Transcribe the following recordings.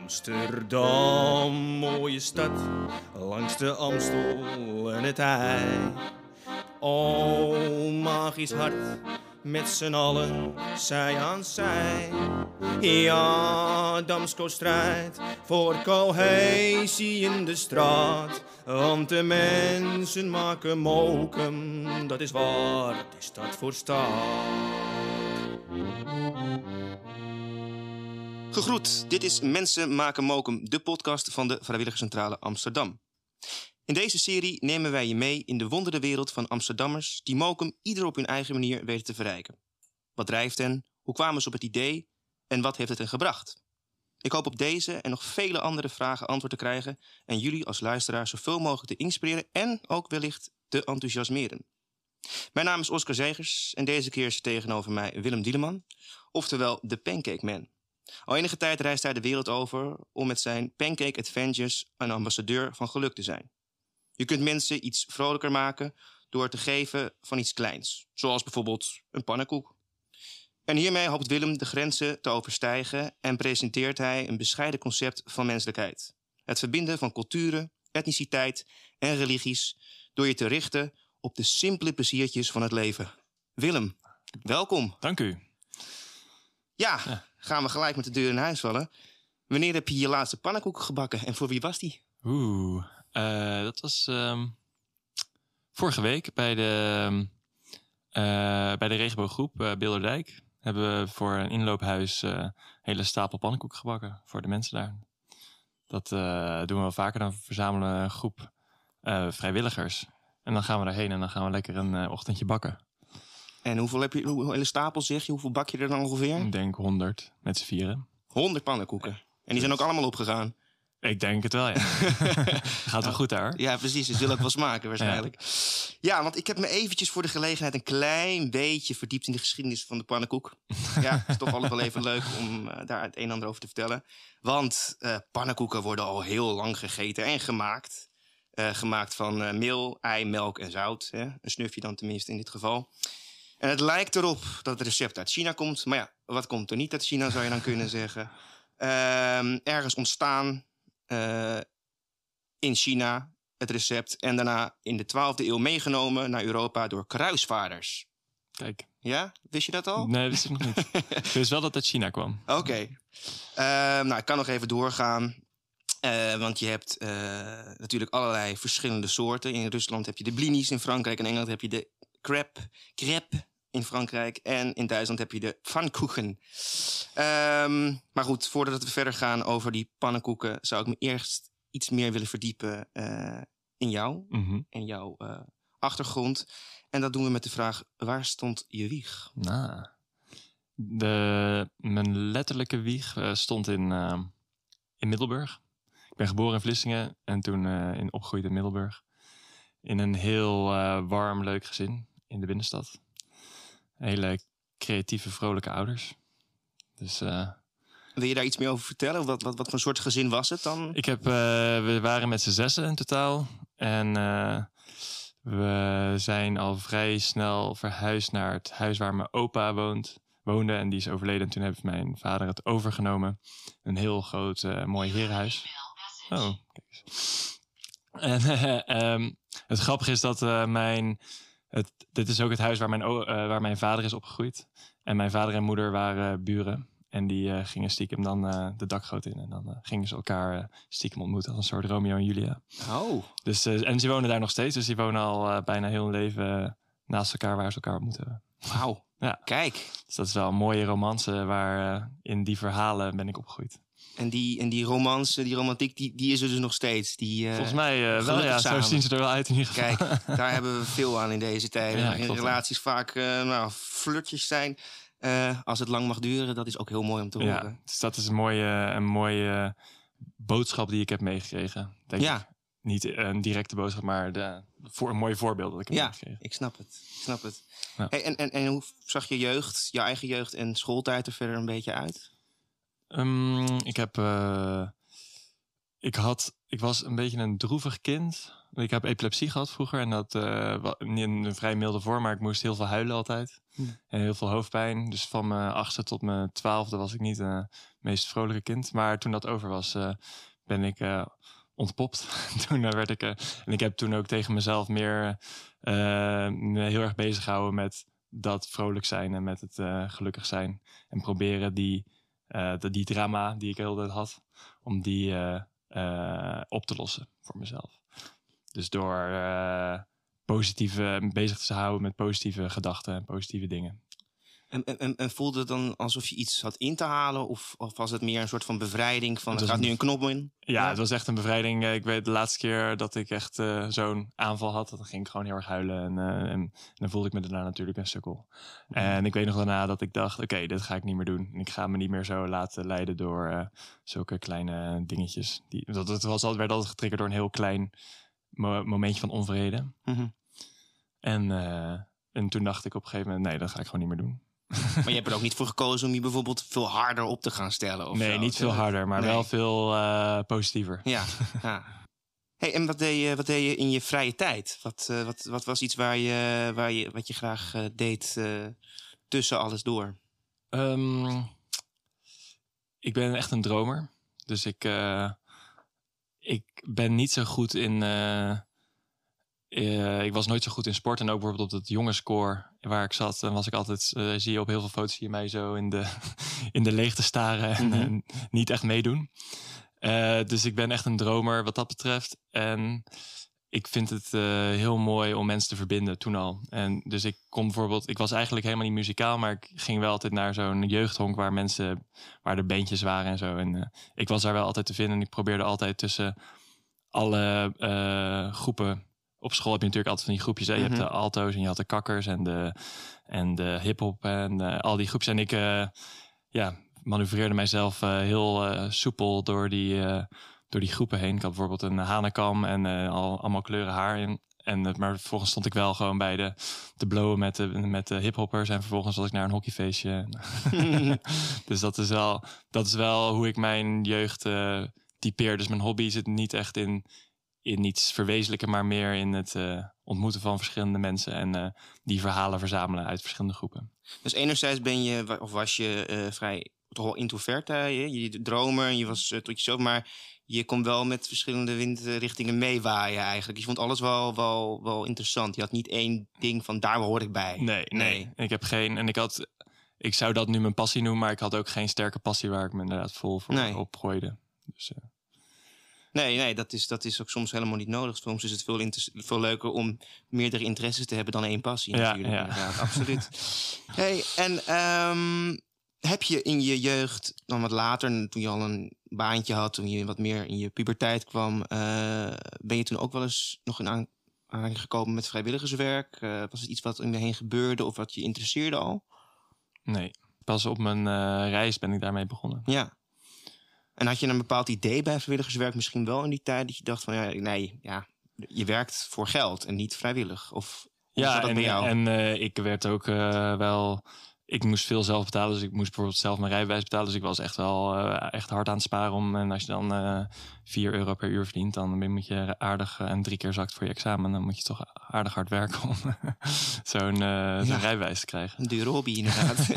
Amsterdam, mooie stad, langs de Amstel en het IJ. O, magisch hart, met z'n allen, zij aan zij. Ja, Damsko strijdt voor cohesie in de straat. Want de mensen maken mokum, dat is waar, is dat voor staat. Gegroet, dit is Mensen maken mokum, de podcast van de Vrijwilligerscentrale Amsterdam. In deze serie nemen wij je mee in de wondere wereld van Amsterdammers die mokum ieder op hun eigen manier weten te verrijken. Wat drijft hen? Hoe kwamen ze op het idee? En wat heeft het hen gebracht? Ik hoop op deze en nog vele andere vragen antwoord te krijgen en jullie als luisteraar zoveel mogelijk te inspireren en ook wellicht te enthousiasmeren. Mijn naam is Oscar Zegers en deze keer is tegenover mij Willem Dieleman, oftewel de Pancake Man. Al enige tijd reist hij de wereld over om met zijn Pancake Adventures een ambassadeur van geluk te zijn. Je kunt mensen iets vrolijker maken door te geven van iets kleins, zoals bijvoorbeeld een pannenkoek. En hiermee hoopt Willem de grenzen te overstijgen en presenteert hij een bescheiden concept van menselijkheid. Het verbinden van culturen, etniciteit en religies door je te richten op de simpele pleziertjes van het leven. Willem, welkom. Dank u. Ja, gaan we gelijk met de deur in huis vallen. Wanneer heb je je laatste pannenkoek gebakken en voor wie was die? Oeh, eh, dat was ehm, vorige week bij de, eh, bij de regenbooggroep uh, Bilderdijk. Hebben we voor een inloophuis een hele stapel pannenkoek gebakken voor de mensen daar. Dat doen we wel vaker. Dan verzamelen een groep vrijwilligers. En dan gaan we daarheen en dan gaan we lekker een ochtendje bakken. En hoeveel heb je, hoe, hele stapel zeg je? Hoeveel bak je er dan ongeveer? Ik denk 100 met z'n vieren. 100 pannenkoeken. En die zijn ook allemaal opgegaan. Ik denk het wel, ja. Gaat wel goed daar. Ja, precies. Het wil ook wel smaken waarschijnlijk. Ja. want ik heb me eventjes voor de gelegenheid een klein beetje verdiept in de geschiedenis van de pannenkoek. Ja, het is toch altijd wel even leuk om uh, daar het een en ander over te vertellen. Want uh, pannenkoeken worden al heel lang gegeten en gemaakt. Uh, gemaakt van meel, ei, melk en zout. Hè? Een snufje dan tenminste in dit geval. En het lijkt erop dat het recept uit China komt. Maar ja, wat komt er niet uit China, zou je dan kunnen zeggen. Uh, ergens ontstaan uh, in China het recept. En daarna in de 12e eeuw meegenomen naar Europa door kruisvaarders. Kijk. Ja, wist je dat al? Nee, wist ik nog niet. ik wist wel dat het uit China kwam. Oké. Okay. Uh, nou, ik kan nog even doorgaan. Uh, want je hebt uh, natuurlijk allerlei verschillende soorten. In Rusland heb je de blinis, in Frankrijk en Engeland heb je de crepe, crepe in Frankrijk. En in Duitsland heb je de pannenkoeken. Um, maar goed, voordat we verder gaan over die pannenkoeken, zou ik me eerst iets meer willen verdiepen uh, in jou mm -hmm. en jouw uh, achtergrond. En dat doen we met de vraag: waar stond je wieg? Nou, de, mijn letterlijke wieg uh, stond in, in Middelburg. Ik ben geboren in Vlissingen en toen in opgegroeid in Middelburg. In een heel warm, leuk gezin in de binnenstad hele creatieve, vrolijke ouders. Dus, uh, Wil je daar iets meer over vertellen? Wat, wat, wat voor soort gezin was het dan? Ik heb, uh, we waren met z'n zessen in totaal. En uh, we zijn al vrij snel verhuisd naar het huis waar mijn opa woont, woonde. En die is overleden. En toen heeft mijn vader het overgenomen. Een heel groot, mooi herenhuis. Oh, kijk eens. En um, het grappige is dat mijn het, dit is ook het huis waar mijn, uh, waar mijn vader is opgegroeid. En mijn vader en moeder waren buren. En die uh, gingen stiekem dan uh, de dakgoot in. En dan gingen ze elkaar stiekem ontmoeten als een soort Romeo en Julia. Oh. Dus, en ze wonen daar nog steeds. Dus die wonen al bijna heel hun leven naast elkaar waar ze elkaar ontmoeten. Wauw. Ja. Kijk. Dus dat is wel een mooie romance waar in die verhalen ben ik opgegroeid. En die, en die romance, die romantiek, die, die is er dus nog steeds. Die, uh, Volgens mij uh, wel, ja. Samen. Zo zien ze er wel uit in ieder geval. Kijk, daar hebben we veel aan in deze tijden. Ja, in relaties vaak uh, nou, flirtjes zijn. als het lang mag duren, dat is ook heel mooi om te horen. Ja, dus dat is een mooie, een mooie boodschap die ik heb meegekregen. Denk ja. Ik. Niet een directe boodschap, maar de, voor, een mooi voorbeeld dat ik heb ja, meegekregen. ik snap het. Ik snap het. Ja. Hey, en, en, en hoe zag je jeugd, je eigen jeugd en schooltijd er verder een beetje uit? Um, ik heb uh, ik, had, ik was een beetje een droevig kind. Ik heb epilepsie gehad vroeger en dat uh, niet in een vrij milde vorm, maar ik moest heel veel huilen altijd. Hm. En heel veel hoofdpijn. Dus van mijn achtste tot mijn twaalfde was ik niet eh, het meest vrolijke kind. Maar toen dat over was, ben ik ontpopt. toen werd ik. en ik heb toen ook tegen mezelf meer me heel erg bezig gehouden met dat vrolijk zijn en met het gelukkig zijn. En proberen die, de, die drama die ik heel had, om die op te lossen voor mezelf. Dus door uh, positieve, bezig te houden met positieve gedachten en positieve dingen. En, en, en, voelde het dan alsof je iets had in te halen? Of, of was het meer een soort van bevrijding van er gaat nu een knop in? Ja, het was echt een bevrijding. Eh, ik weet de laatste keer dat ik echt uh, zo'n aanval had, dan ging ik gewoon heel erg huilen. En, uh, en, dan voelde ik me daarna natuurlijk een sukkel. Mhm. En ik weet nog daarna dat ik dacht, oké, dit ga ik niet meer doen. En ik ga me niet meer zo laten leiden door zulke kleine dingetjes. Die, dat, het was altijd, werd altijd getriggerd door een heel klein momentje van onvrede. Mhm. en, en toen dacht ik op een gegeven moment, nee, dat ga ik gewoon niet meer doen. Maar je hebt er ook niet voor gekozen om je bijvoorbeeld veel harder op te gaan stellen? Of nee, zo. niet veel harder, maar Nee. wel veel uh, positiever. Ja. ja. Hey, en wat deed, je, wat deed je in je vrije tijd? Wat, uh, wat, wat was iets waar je, waar je, wat je graag uh, deed tussen alles door? Um, ik ben echt een dromer. Dus ik, ik ben niet zo goed in. Uh, ik was nooit zo goed in sport. En ook bijvoorbeeld op het jongenskoor waar ik zat, dan was ik altijd. Uh, zie je op heel veel foto's je mij zo in de, in de leegte staren en, Mhm. en niet echt meedoen. dus ik ben echt een dromer wat dat betreft. En ik vind het heel mooi om mensen te verbinden toen al. En dus ik kom bijvoorbeeld, ik was eigenlijk helemaal niet muzikaal, maar ik ging wel altijd naar zo'n jeugdhonk waar mensen, waar er bandjes waren en zo. En ik was daar wel altijd te vinden. En ik probeerde altijd tussen alle groepen. Op school heb je natuurlijk altijd van die groepjes. Hè? Je hebt de alto's en je had de kakkers en de, en de hip-hop en uh, al die groepjes. En ik uh, ja, manoeuvreerde mijzelf heel soepel door die, door die groepen heen. Ik had bijvoorbeeld een hanekam en al, allemaal kleuren haar in. En, maar vervolgens stond ik wel gewoon bij de, te blowen met de, met de hiphoppers. En vervolgens was ik naar een hockeyfeestje. dus dat is, wel, dat is wel hoe ik mijn jeugd typeer. Dus mijn hobby zit niet echt in, in iets verwezenlijken, maar meer in het uh, ontmoeten van verschillende mensen. En uh, die verhalen verzamelen uit verschillende groepen. Dus enerzijds ben je, of was je uh, vrij toch wel introvert, hè? je, je dromer, je was tot jezelf, maar je kon wel met verschillende windrichtingen meewaaien eigenlijk. Je vond alles wel, wel, wel interessant. Je had niet één ding van daar hoor ik bij. Nee, nee, nee. Ik heb geen. En ik had. Ik zou dat nu mijn passie noemen, maar ik had ook geen sterke passie waar ik me inderdaad vol voor nee. op gooide. Dus. Nee, nee dat, is, dat is ook soms helemaal niet nodig. Soms is het veel, veel leuker om meerdere interesses te hebben dan één passie. Ja, natuurlijk. ja. absoluut. hey, en um, heb je in je jeugd, dan wat later, toen je al een baantje had, toen je wat meer in je puberteit kwam, uh, ben je toen ook wel eens nog in aan, aangekomen met vrijwilligerswerk? Uh, was het iets wat om je heen gebeurde of wat je interesseerde al? Nee, pas op mijn uh, reis ben ik daarmee begonnen. Ja. En had je een bepaald idee bij vrijwilligerswerk misschien wel in die tijd dat je dacht van ja, nee, ja, je werkt voor geld en niet vrijwillig? Of ja, en, en uh, ik werd ook uh, wel ik moest veel zelf betalen, dus ik moest bijvoorbeeld zelf mijn rijbewijs betalen. Dus ik was echt wel uh, echt hard aan het sparen om. En als je dan uh, 4 euro per uur verdient, dan moet je aardig en drie keer zakt voor je examen. Dan moet je toch aardig hard werken om zo'n zo ja, rijbewijs te krijgen. Een dure hobby inderdaad.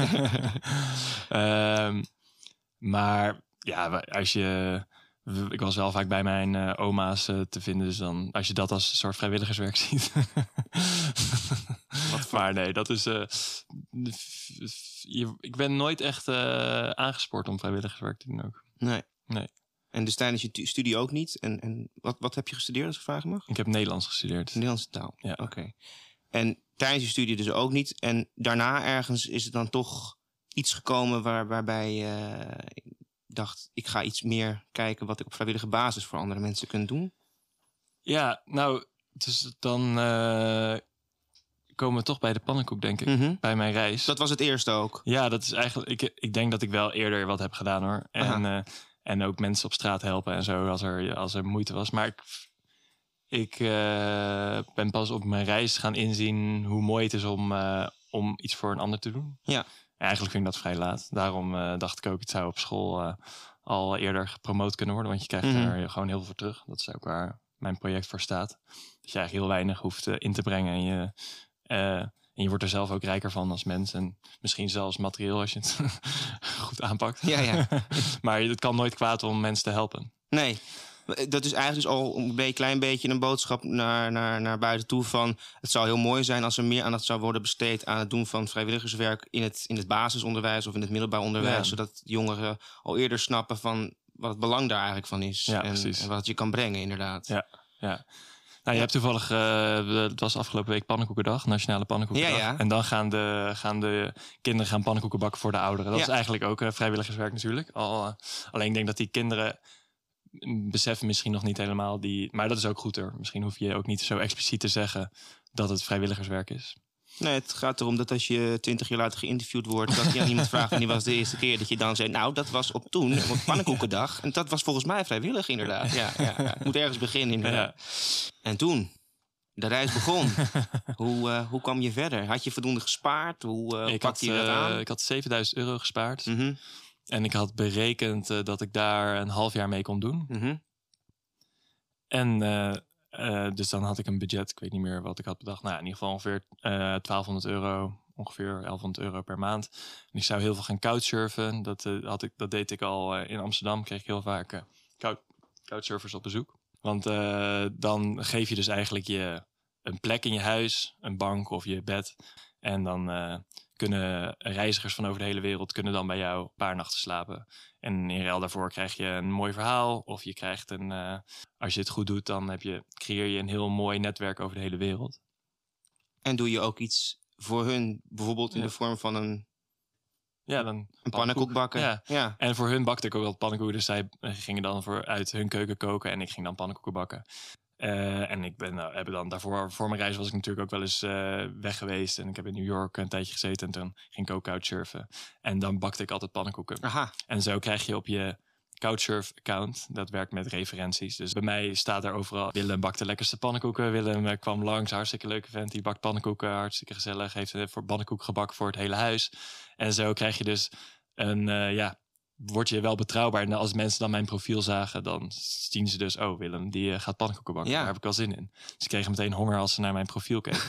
um, maar ja, als je ik was wel vaak bij mijn uh, oma's uh, te vinden. Dus dan, als je dat als een soort vrijwilligerswerk ziet. Wat maar nee, dat is. Uh, je, ik ben nooit echt aangespoord om vrijwilligerswerk te doen ook. Nee. Nee. En dus tijdens je studie ook niet? En, en wat, wat heb je gestudeerd, als ik vragen mag? Ik heb Nederlands gestudeerd. Nederlandse taal? Ja. Oké. Okay. En tijdens je studie dus ook niet. En daarna ergens is het dan toch iets gekomen waar, waarbij dacht, ik ga iets meer kijken wat ik op vrijwillige basis voor andere mensen kan doen? Ja, nou, dus dan uh, komen we toch bij de pannenkoek, denk ik, mm -hmm. bij mijn reis. Dat was het eerste ook? Ja, dat is eigenlijk, ik, ik denk dat ik wel eerder wat heb gedaan hoor. En, uh, en ook mensen op straat helpen en zo, als er, als er moeite was. Maar ik, ik uh, ben pas op mijn reis gaan inzien hoe mooi het is om, om iets voor een ander te doen. Ja. Eigenlijk vind ik dat vrij laat. Daarom uh, dacht ik ook, het zou op school uh, al eerder gepromoot kunnen worden. Want je krijgt Mhm. er gewoon heel veel voor terug. Dat is ook waar mijn project voor staat. Dat je eigenlijk heel weinig hoeft eh, in te brengen. En je, eh, en je wordt er zelf ook rijker van als mens. En misschien zelfs materieel als je het goed aanpakt. Ja, ja. maar het kan nooit kwaad om mensen te helpen. Nee. Dat is eigenlijk dus al een klein beetje een boodschap naar, naar, naar buiten toe van... het zou heel mooi zijn als er meer aandacht zou worden besteed... aan het doen van vrijwilligerswerk in het, in het basisonderwijs of in het middelbaar onderwijs. Ja. Zodat jongeren al eerder snappen van wat het belang daar eigenlijk van is. Ja, en, wat je kan brengen, inderdaad. Ja. Ja. Nou, je hebt toevallig, eh, het was afgelopen week pannenkoekendag, Nationale Pannenkoekendag. Ja, ja. En dan gaan de, gaan de kinderen gaan pannenkoeken bakken voor de ouderen. Dat Ja. is eigenlijk ook eh, vrijwilligerswerk natuurlijk. Al, eh, alleen ik denk dat die kinderen beseffen misschien nog niet helemaal die... Maar dat is ook goed er. Misschien hoef je ook niet zo expliciet te zeggen dat het vrijwilligerswerk is. Nee, het gaat erom dat als je twintig jaar later geïnterviewd wordt... dat je aan iemand vraagt wanneer was de eerste keer... dat je dan zegt, nou, dat was op toen, op pannenkoekendag. En dat was volgens mij vrijwillig, inderdaad. Ja, ja, ja. Het moet ergens beginnen, inderdaad. En toen, de reis begon. hoe, eh, hoe kwam je verder? Had je voldoende gespaard? Hoe, uh, ik, had, pakte je dat eh, aan? ik had 7000 euro gespaard. Mhm, En ik had berekend eh, dat ik daar een half jaar mee kon doen. mhm. En eh, eh, dus dan had ik een budget, ik weet niet meer wat ik had bedacht. Nou, in ieder geval ongeveer eh 1200 euro, ongeveer 1100 euro per maand. En ik zou heel veel gaan couchsurfen. Dat, had ik, dat deed ik al in Amsterdam. Kreeg ik heel vaak couch, couchsurfers op bezoek. Want dan geef je dus eigenlijk je een plek in je huis, een bank of je bed. En dan kunnen reizigers van over de hele wereld kunnen dan bij jou een paar nachten slapen. En in ruil daarvoor krijg je een mooi verhaal. Of je krijgt een, eh, als je het goed doet, dan heb je, creëer je een heel mooi netwerk over de hele wereld. En doe je ook iets voor hun, bijvoorbeeld in Ja. de vorm van een, Ja, dan een pannenkoek bakken? Ja. ja. En voor hun bakte ik ook altijd pannenkoeken. Dus zij gingen dan voor uit hun keuken koken en ik ging dan pannenkoeken bakken. Eh, en ik ben, nou, heb dan daarvoor, voor mijn reis was ik natuurlijk ook wel eens eh, weg geweest. En ik heb in New York een tijdje gezeten en toen ging ik ook couchsurfen. En dan bakte ik altijd pannenkoeken. Aha, En zo krijg je op je Couchsurf-account, dat werkt met referenties. Dus bij mij staat er overal, Willem bakt de lekkerste pannenkoeken. Willem kwam langs, hartstikke leuke vent. Die bakt pannenkoeken, hartstikke gezellig. Heeft voor pannenkoek gebakken voor het hele huis. En zo krijg je dus een, ja, word je wel betrouwbaar. En als mensen dan mijn profiel zagen, dan zien ze dus, oh Willem, die eh, gaat pannenkoeken bakken. Ja. Daar heb ik wel zin in. Dus ze kregen meteen honger als ze naar mijn profiel keken.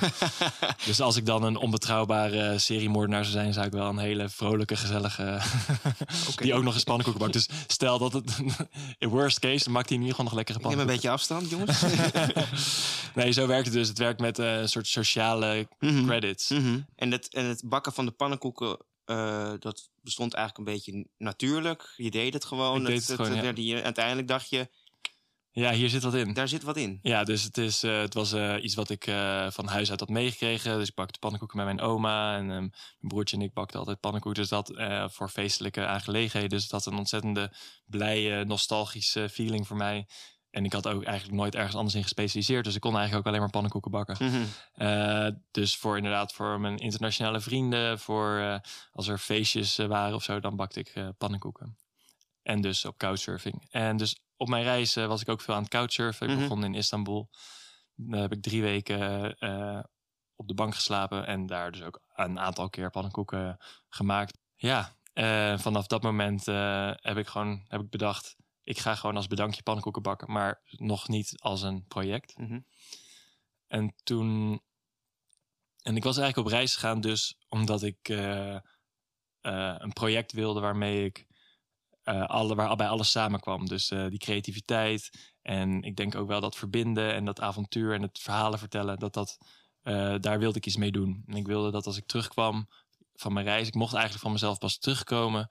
dus als ik dan een onbetrouwbare seriemoordenaar zou zijn, zou ik wel een hele vrolijke, gezellige, die ook nog eens pannenkoeken bakt. Dus stel dat het, in worst case, dan maakt hij in ieder geval nog lekkere neem een pannenkoeken. beetje afstand, jongens. nee, zo werkt het dus. Het werkt met eh, een soort sociale Mhm. credits. Mhm. en, het, en het bakken van de pannenkoeken, eh, dat bestond eigenlijk een beetje natuurlijk. Je deed het gewoon. Deed het gewoon, ja. uiteindelijk dacht je, Ja, hier zit wat in. daar zit wat in. Ja, dus het, is, eh, het was eh, iets wat ik van huis uit had meegekregen. Dus ik bakte pannenkoeken met mijn oma. En ehm, mijn broertje en ik bakten altijd pannenkoeken. Dus dat voor feestelijke aangelegenheden. Dus dat had een ontzettende blije, nostalgische feeling voor mij. En ik had ook eigenlijk nooit ergens anders in gespecialiseerd. Dus ik kon eigenlijk ook alleen maar pannenkoeken bakken. Mhm. Eh, dus voor inderdaad voor mijn internationale vrienden. Voor eh, als er feestjes eh, waren of zo, dan bakte ik pannenkoeken. En dus op couchsurfing. En dus op mijn reis was ik ook veel aan het couchsurfen. Ik Mhm. begon in Istanbul. Daar heb ik drie weken op de bank geslapen. En daar dus ook een aantal keer pannenkoeken gemaakt. Ja, vanaf dat moment heb ik gewoon heb ik bedacht... ik ga gewoon als bedankje pannenkoeken bakken. Maar nog niet als een project. Mhm. En toen. En ik was eigenlijk op reis gegaan, dus omdat ik eh, eh, een project wilde waarmee ik. eh, alle, waarbij alles samenkwam. Dus die creativiteit. En ik denk ook wel dat verbinden en dat avontuur en het verhalen vertellen. Dat dat, daar wilde ik iets mee doen. En ik wilde dat als ik terugkwam van mijn reis. Ik mocht eigenlijk van mezelf pas terugkomen.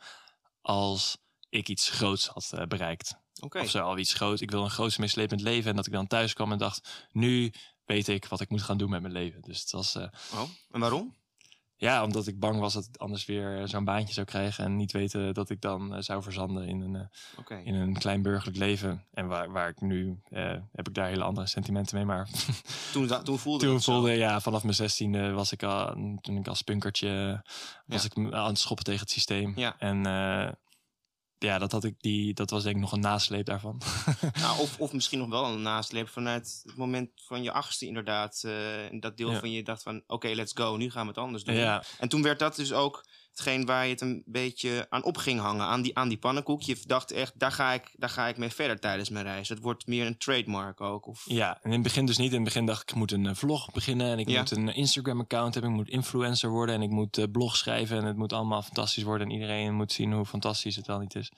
als ik iets groots had eh, bereikt. Of zo, al iets groots. Ik wil een groots meeslepend leven. En dat ik dan thuis kwam en dacht, nu weet ik wat ik moet gaan doen met mijn leven. Dus het was, eh, Oh, en waarom? ja, omdat ik bang was dat ik anders weer zo'n baantje zou krijgen. En niet weten dat ik dan eh, zou verzanden in een, in een klein burgerlijk leven. En waar, waar ik nu, heb ik daar hele andere sentimenten mee. Maar Toen, toen voelde toen zo. voelde, ja, vanaf mijn zestiende was ik al, toen ik als punkertje, was Ja. ik aan het schoppen tegen het systeem. Ja. En ja, dat, had ik die, dat was denk ik nog een nasleep daarvan. Nou, of, of misschien nog wel een nasleep vanuit het moment van je achtste inderdaad. eh, dat deel Ja. van je dacht van, oké, let's go, nu gaan we het anders doen. ja, En toen werd dat dus ook hetgeen waar je het een beetje aan op ging hangen, aan die, aan die pannenkoek. Je dacht echt, daar ga, ik, daar ga ik mee verder tijdens mijn reis. Het wordt meer een trademark ook. Of... Ja, en in het begin dus niet. In het begin dacht ik, ik moet een eh, vlog beginnen en ik Ja. moet een Instagram-account hebben. Ik moet influencer worden en ik moet eh, blog schrijven en het moet allemaal fantastisch worden. En iedereen moet zien hoe fantastisch het wel niet is.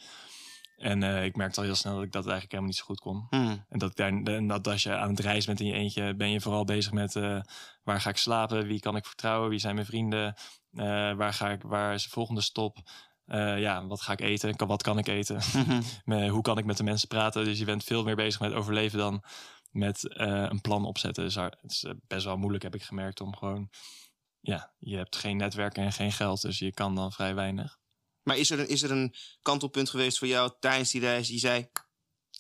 En eh, ik merkte al heel snel dat ik dat eigenlijk helemaal niet zo goed kon. Hmm. En dat, ik daar, en dat als je aan het reizen bent in je eentje, ben je vooral bezig met eh, waar ga ik slapen, wie kan ik vertrouwen, wie zijn mijn vrienden, eh, waar, ga ik, waar is de volgende stop, ja, wat ga ik eten, Kan- wat kan ik eten, Mhm. Hoe kan ik met de mensen praten. Dus je bent veel meer bezig met overleven dan met een plan opzetten. Dus het is best wel moeilijk, heb ik gemerkt, om gewoon, ja, je hebt geen netwerk en geen geld, dus je kan dan vrij weinig. Maar is er, een, is er een kantelpunt geweest voor jou tijdens die reis die zei...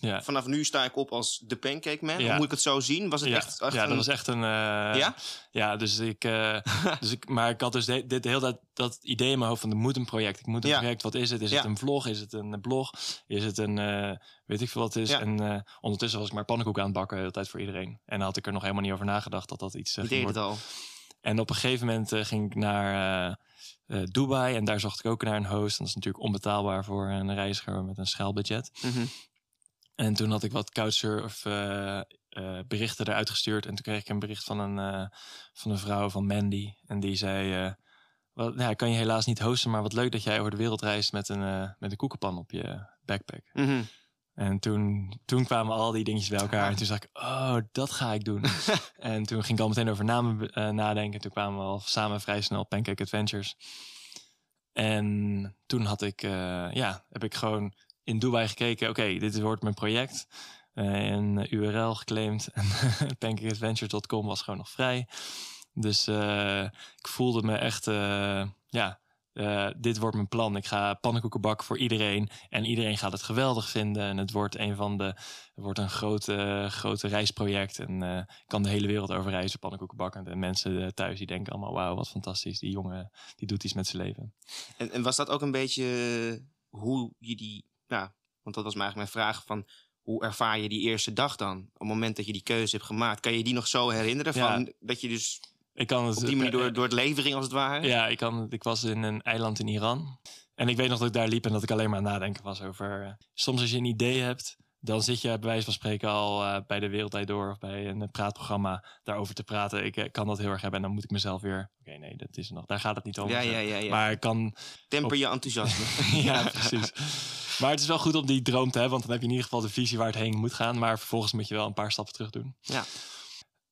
Ja, vanaf nu sta ik op als de Pancake Man? Ja. Hoe moet ik het zo zien? Was het ja, echt, echt ja dat een- was echt een. eh, Ja? Ja, dus ik, eh, dus ik. Maar ik had dus de, dit de hele tijd dat idee in mijn hoofd van: er moet een project. Ik moet een project. Wat is het? Is het een vlog? Is het een blog? Is het een. eh, weet ik veel wat het is? En eh, ondertussen was ik maar pannenkoeken aan het bakken de hele tijd voor iedereen. En dan had ik er nog helemaal niet over nagedacht dat dat iets. eh, deed het al. En op een gegeven moment eh, ging ik naar. Eh, Dubai en daar zocht ik ook naar een host. En dat is natuurlijk onbetaalbaar voor een reiziger met een schaalbudget. Mhm. En toen had ik wat couchsurf eh, eh, berichten eruit gestuurd. En toen kreeg ik een bericht van een, van een vrouw van Mandy. En die zei... ja, ik kan je helaas niet hosten, maar wat leuk dat jij over de wereld reist met een, met een koekenpan op je backpack. Mhm. En toen, toen kwamen al die dingetjes bij elkaar. En toen zag ik, oh, dat ga ik doen. en toen ging ik al meteen over namen eh, nadenken. Toen kwamen we al samen vrij snel Pancake Adventures. En toen had ik, eh, ja, heb ik gewoon in Dubai gekeken. Oké, dit wordt mijn project. Eh, een URL geclaimd. En pancakeadventures.com was gewoon nog vrij. Dus ik voelde me echt, ja, eh, dit wordt mijn plan. Ik ga pannenkoeken bakken voor iedereen. En iedereen gaat het geweldig vinden. En het wordt een van de. Het wordt een grote, grote reisproject. En ik kan de hele wereld over reizen, pannenkoeken bakken. En mensen eh, thuis die denken allemaal: wauw, wat fantastisch. Die jongen die doet iets met zijn leven. En, en was dat ook een beetje hoe je die... Ja, want dat was maar eigenlijk mijn vraag van... Hoe ervaar je die eerste dag dan? Op het moment dat je die keuze hebt gemaakt. Kan je die nog zo herinneren? Ja. Van, dat je dus Ik kan het, op die manier eh, door, door het leven ging als het ware? Ja, ik, kan, ik was in een eiland in Iran. En ik weet nog dat ik daar liep en dat ik alleen maar aan nadenken was over... eh, soms als je een idee hebt, dan zit je bij wijze van spreken al eh, bij de Wereldtijd Door... of bij een eh, praatprogramma daarover te praten. Ik eh, kan dat heel erg hebben en dan moet ik mezelf weer... Oké, nee, dat is er nog. Daar gaat het niet om. ja, ja, ja. ja. Maar ik kan... Temper je enthousiasme. ja, precies. Maar het is wel goed om die droom te hebben, want dan heb je in ieder geval de visie waar het heen moet gaan. Maar vervolgens moet je wel een paar stappen terug doen. Ja.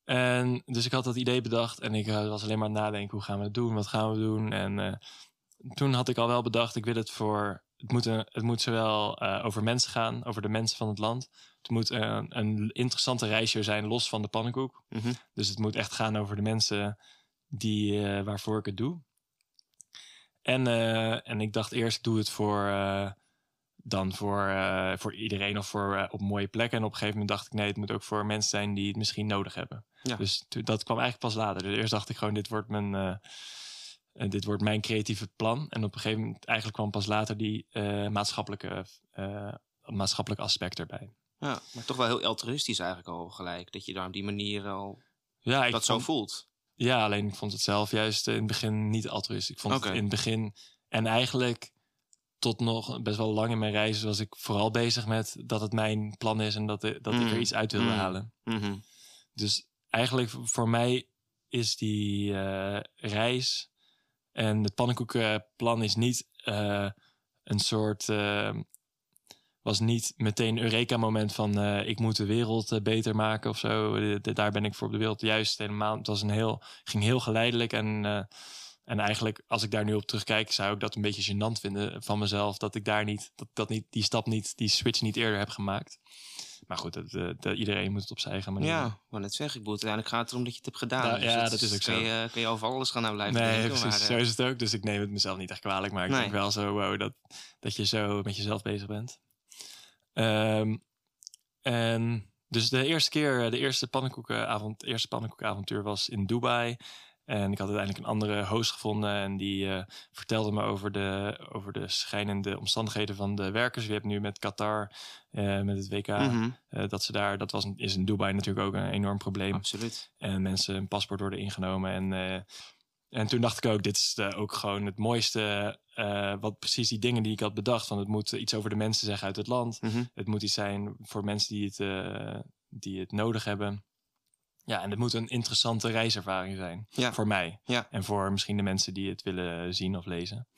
En dus ik had dat idee bedacht en ik eh, was alleen maar aan het nadenken, hoe gaan we het doen, wat gaan we doen? En eh, toen had ik al wel bedacht, ik wil het voor, het moet, een, het moet zowel eh, over mensen gaan, over de mensen van het land. Het moet eh, een interessante reisje zijn, los van de pannenkoek. Mhm. Dus het moet echt gaan over de mensen die, waarvoor ik het doe. En, en ik dacht eerst, ik doe het voor, dan voor, eh, voor iedereen of voor, eh, op mooie plekken. En op een gegeven moment dacht ik, nee, het moet ook voor mensen zijn die het misschien nodig hebben. Ja. Dus dat kwam eigenlijk pas later. Dus eerst dacht ik gewoon, dit wordt mijn, eh, dit wordt mijn creatieve plan. En op een gegeven moment eigenlijk kwam pas later die maatschappelijke, maatschappelijke aspect erbij. ja, maar toch wel heel altruïstisch eigenlijk al gelijk. Dat je daar op die manier al Ja, dat zo voelt. Ja, alleen ik vond het zelf juist in het begin niet altruïstisch. Ik vond het in het begin en eigenlijk tot nog best wel lang in mijn reizen was ik vooral bezig met dat het mijn plan is en dat, dat ik Mm. er iets uit wilde Mm. halen. Mhm. Dus eigenlijk voor mij is die eh, reis en het pannenkoekenplan is niet eh, een soort. eh, was niet meteen een Eureka-moment van ik moet de wereld beter maken of zo. Daar ben ik voor op de wereld juist helemaal. Het was een heel, ging heel geleidelijk en, en eigenlijk als ik daar nu op terugkijk, zou ik dat een beetje gênant vinden van mezelf dat ik daar niet, dat, dat niet, die stap niet, die switch niet eerder heb gemaakt. Maar goed, dat, eh, dat- iedereen moet het op zijn eigen manier. Ja, wou net zeggen. Ik bedoel, uiteindelijk gaat het erom dat je het hebt gedaan. Ja, Dus ja, dat is ook kun zo. Je, kun je over alles gaan naar blijven Nee, denken. precies. maar, eh, zo is het ook. Dus ik neem het mezelf niet echt kwalijk. Maar ik Nee. denk wel zo wow, dat, dat je zo met jezelf bezig bent. Ehm, en dus de eerste keer, de eerste pannenkoekenavond, eerste pannenkoekenavontuur was in Dubai. En ik had uiteindelijk een andere host gevonden. En die eh, vertelde me over de, over de schijnende omstandigheden van de werkers. Je hebt nu met Qatar, eh, met het WK, mhm, eh, dat ze daar, dat was, een- is in Dubai natuurlijk ook een enorm probleem. Absoluut. En mensen een paspoort worden ingenomen. En, En toen dacht ik ook, dit is ook gewoon het mooiste. wat precies die dingen die ik had bedacht. Van het moet iets over de mensen zeggen uit het land. Mhm. Het moet iets zijn voor mensen die het, die het nodig hebben. Ja, en het moet een interessante reiservaring zijn. Ja. Voor mij. Ja. En voor misschien de mensen die het willen zien of lezen.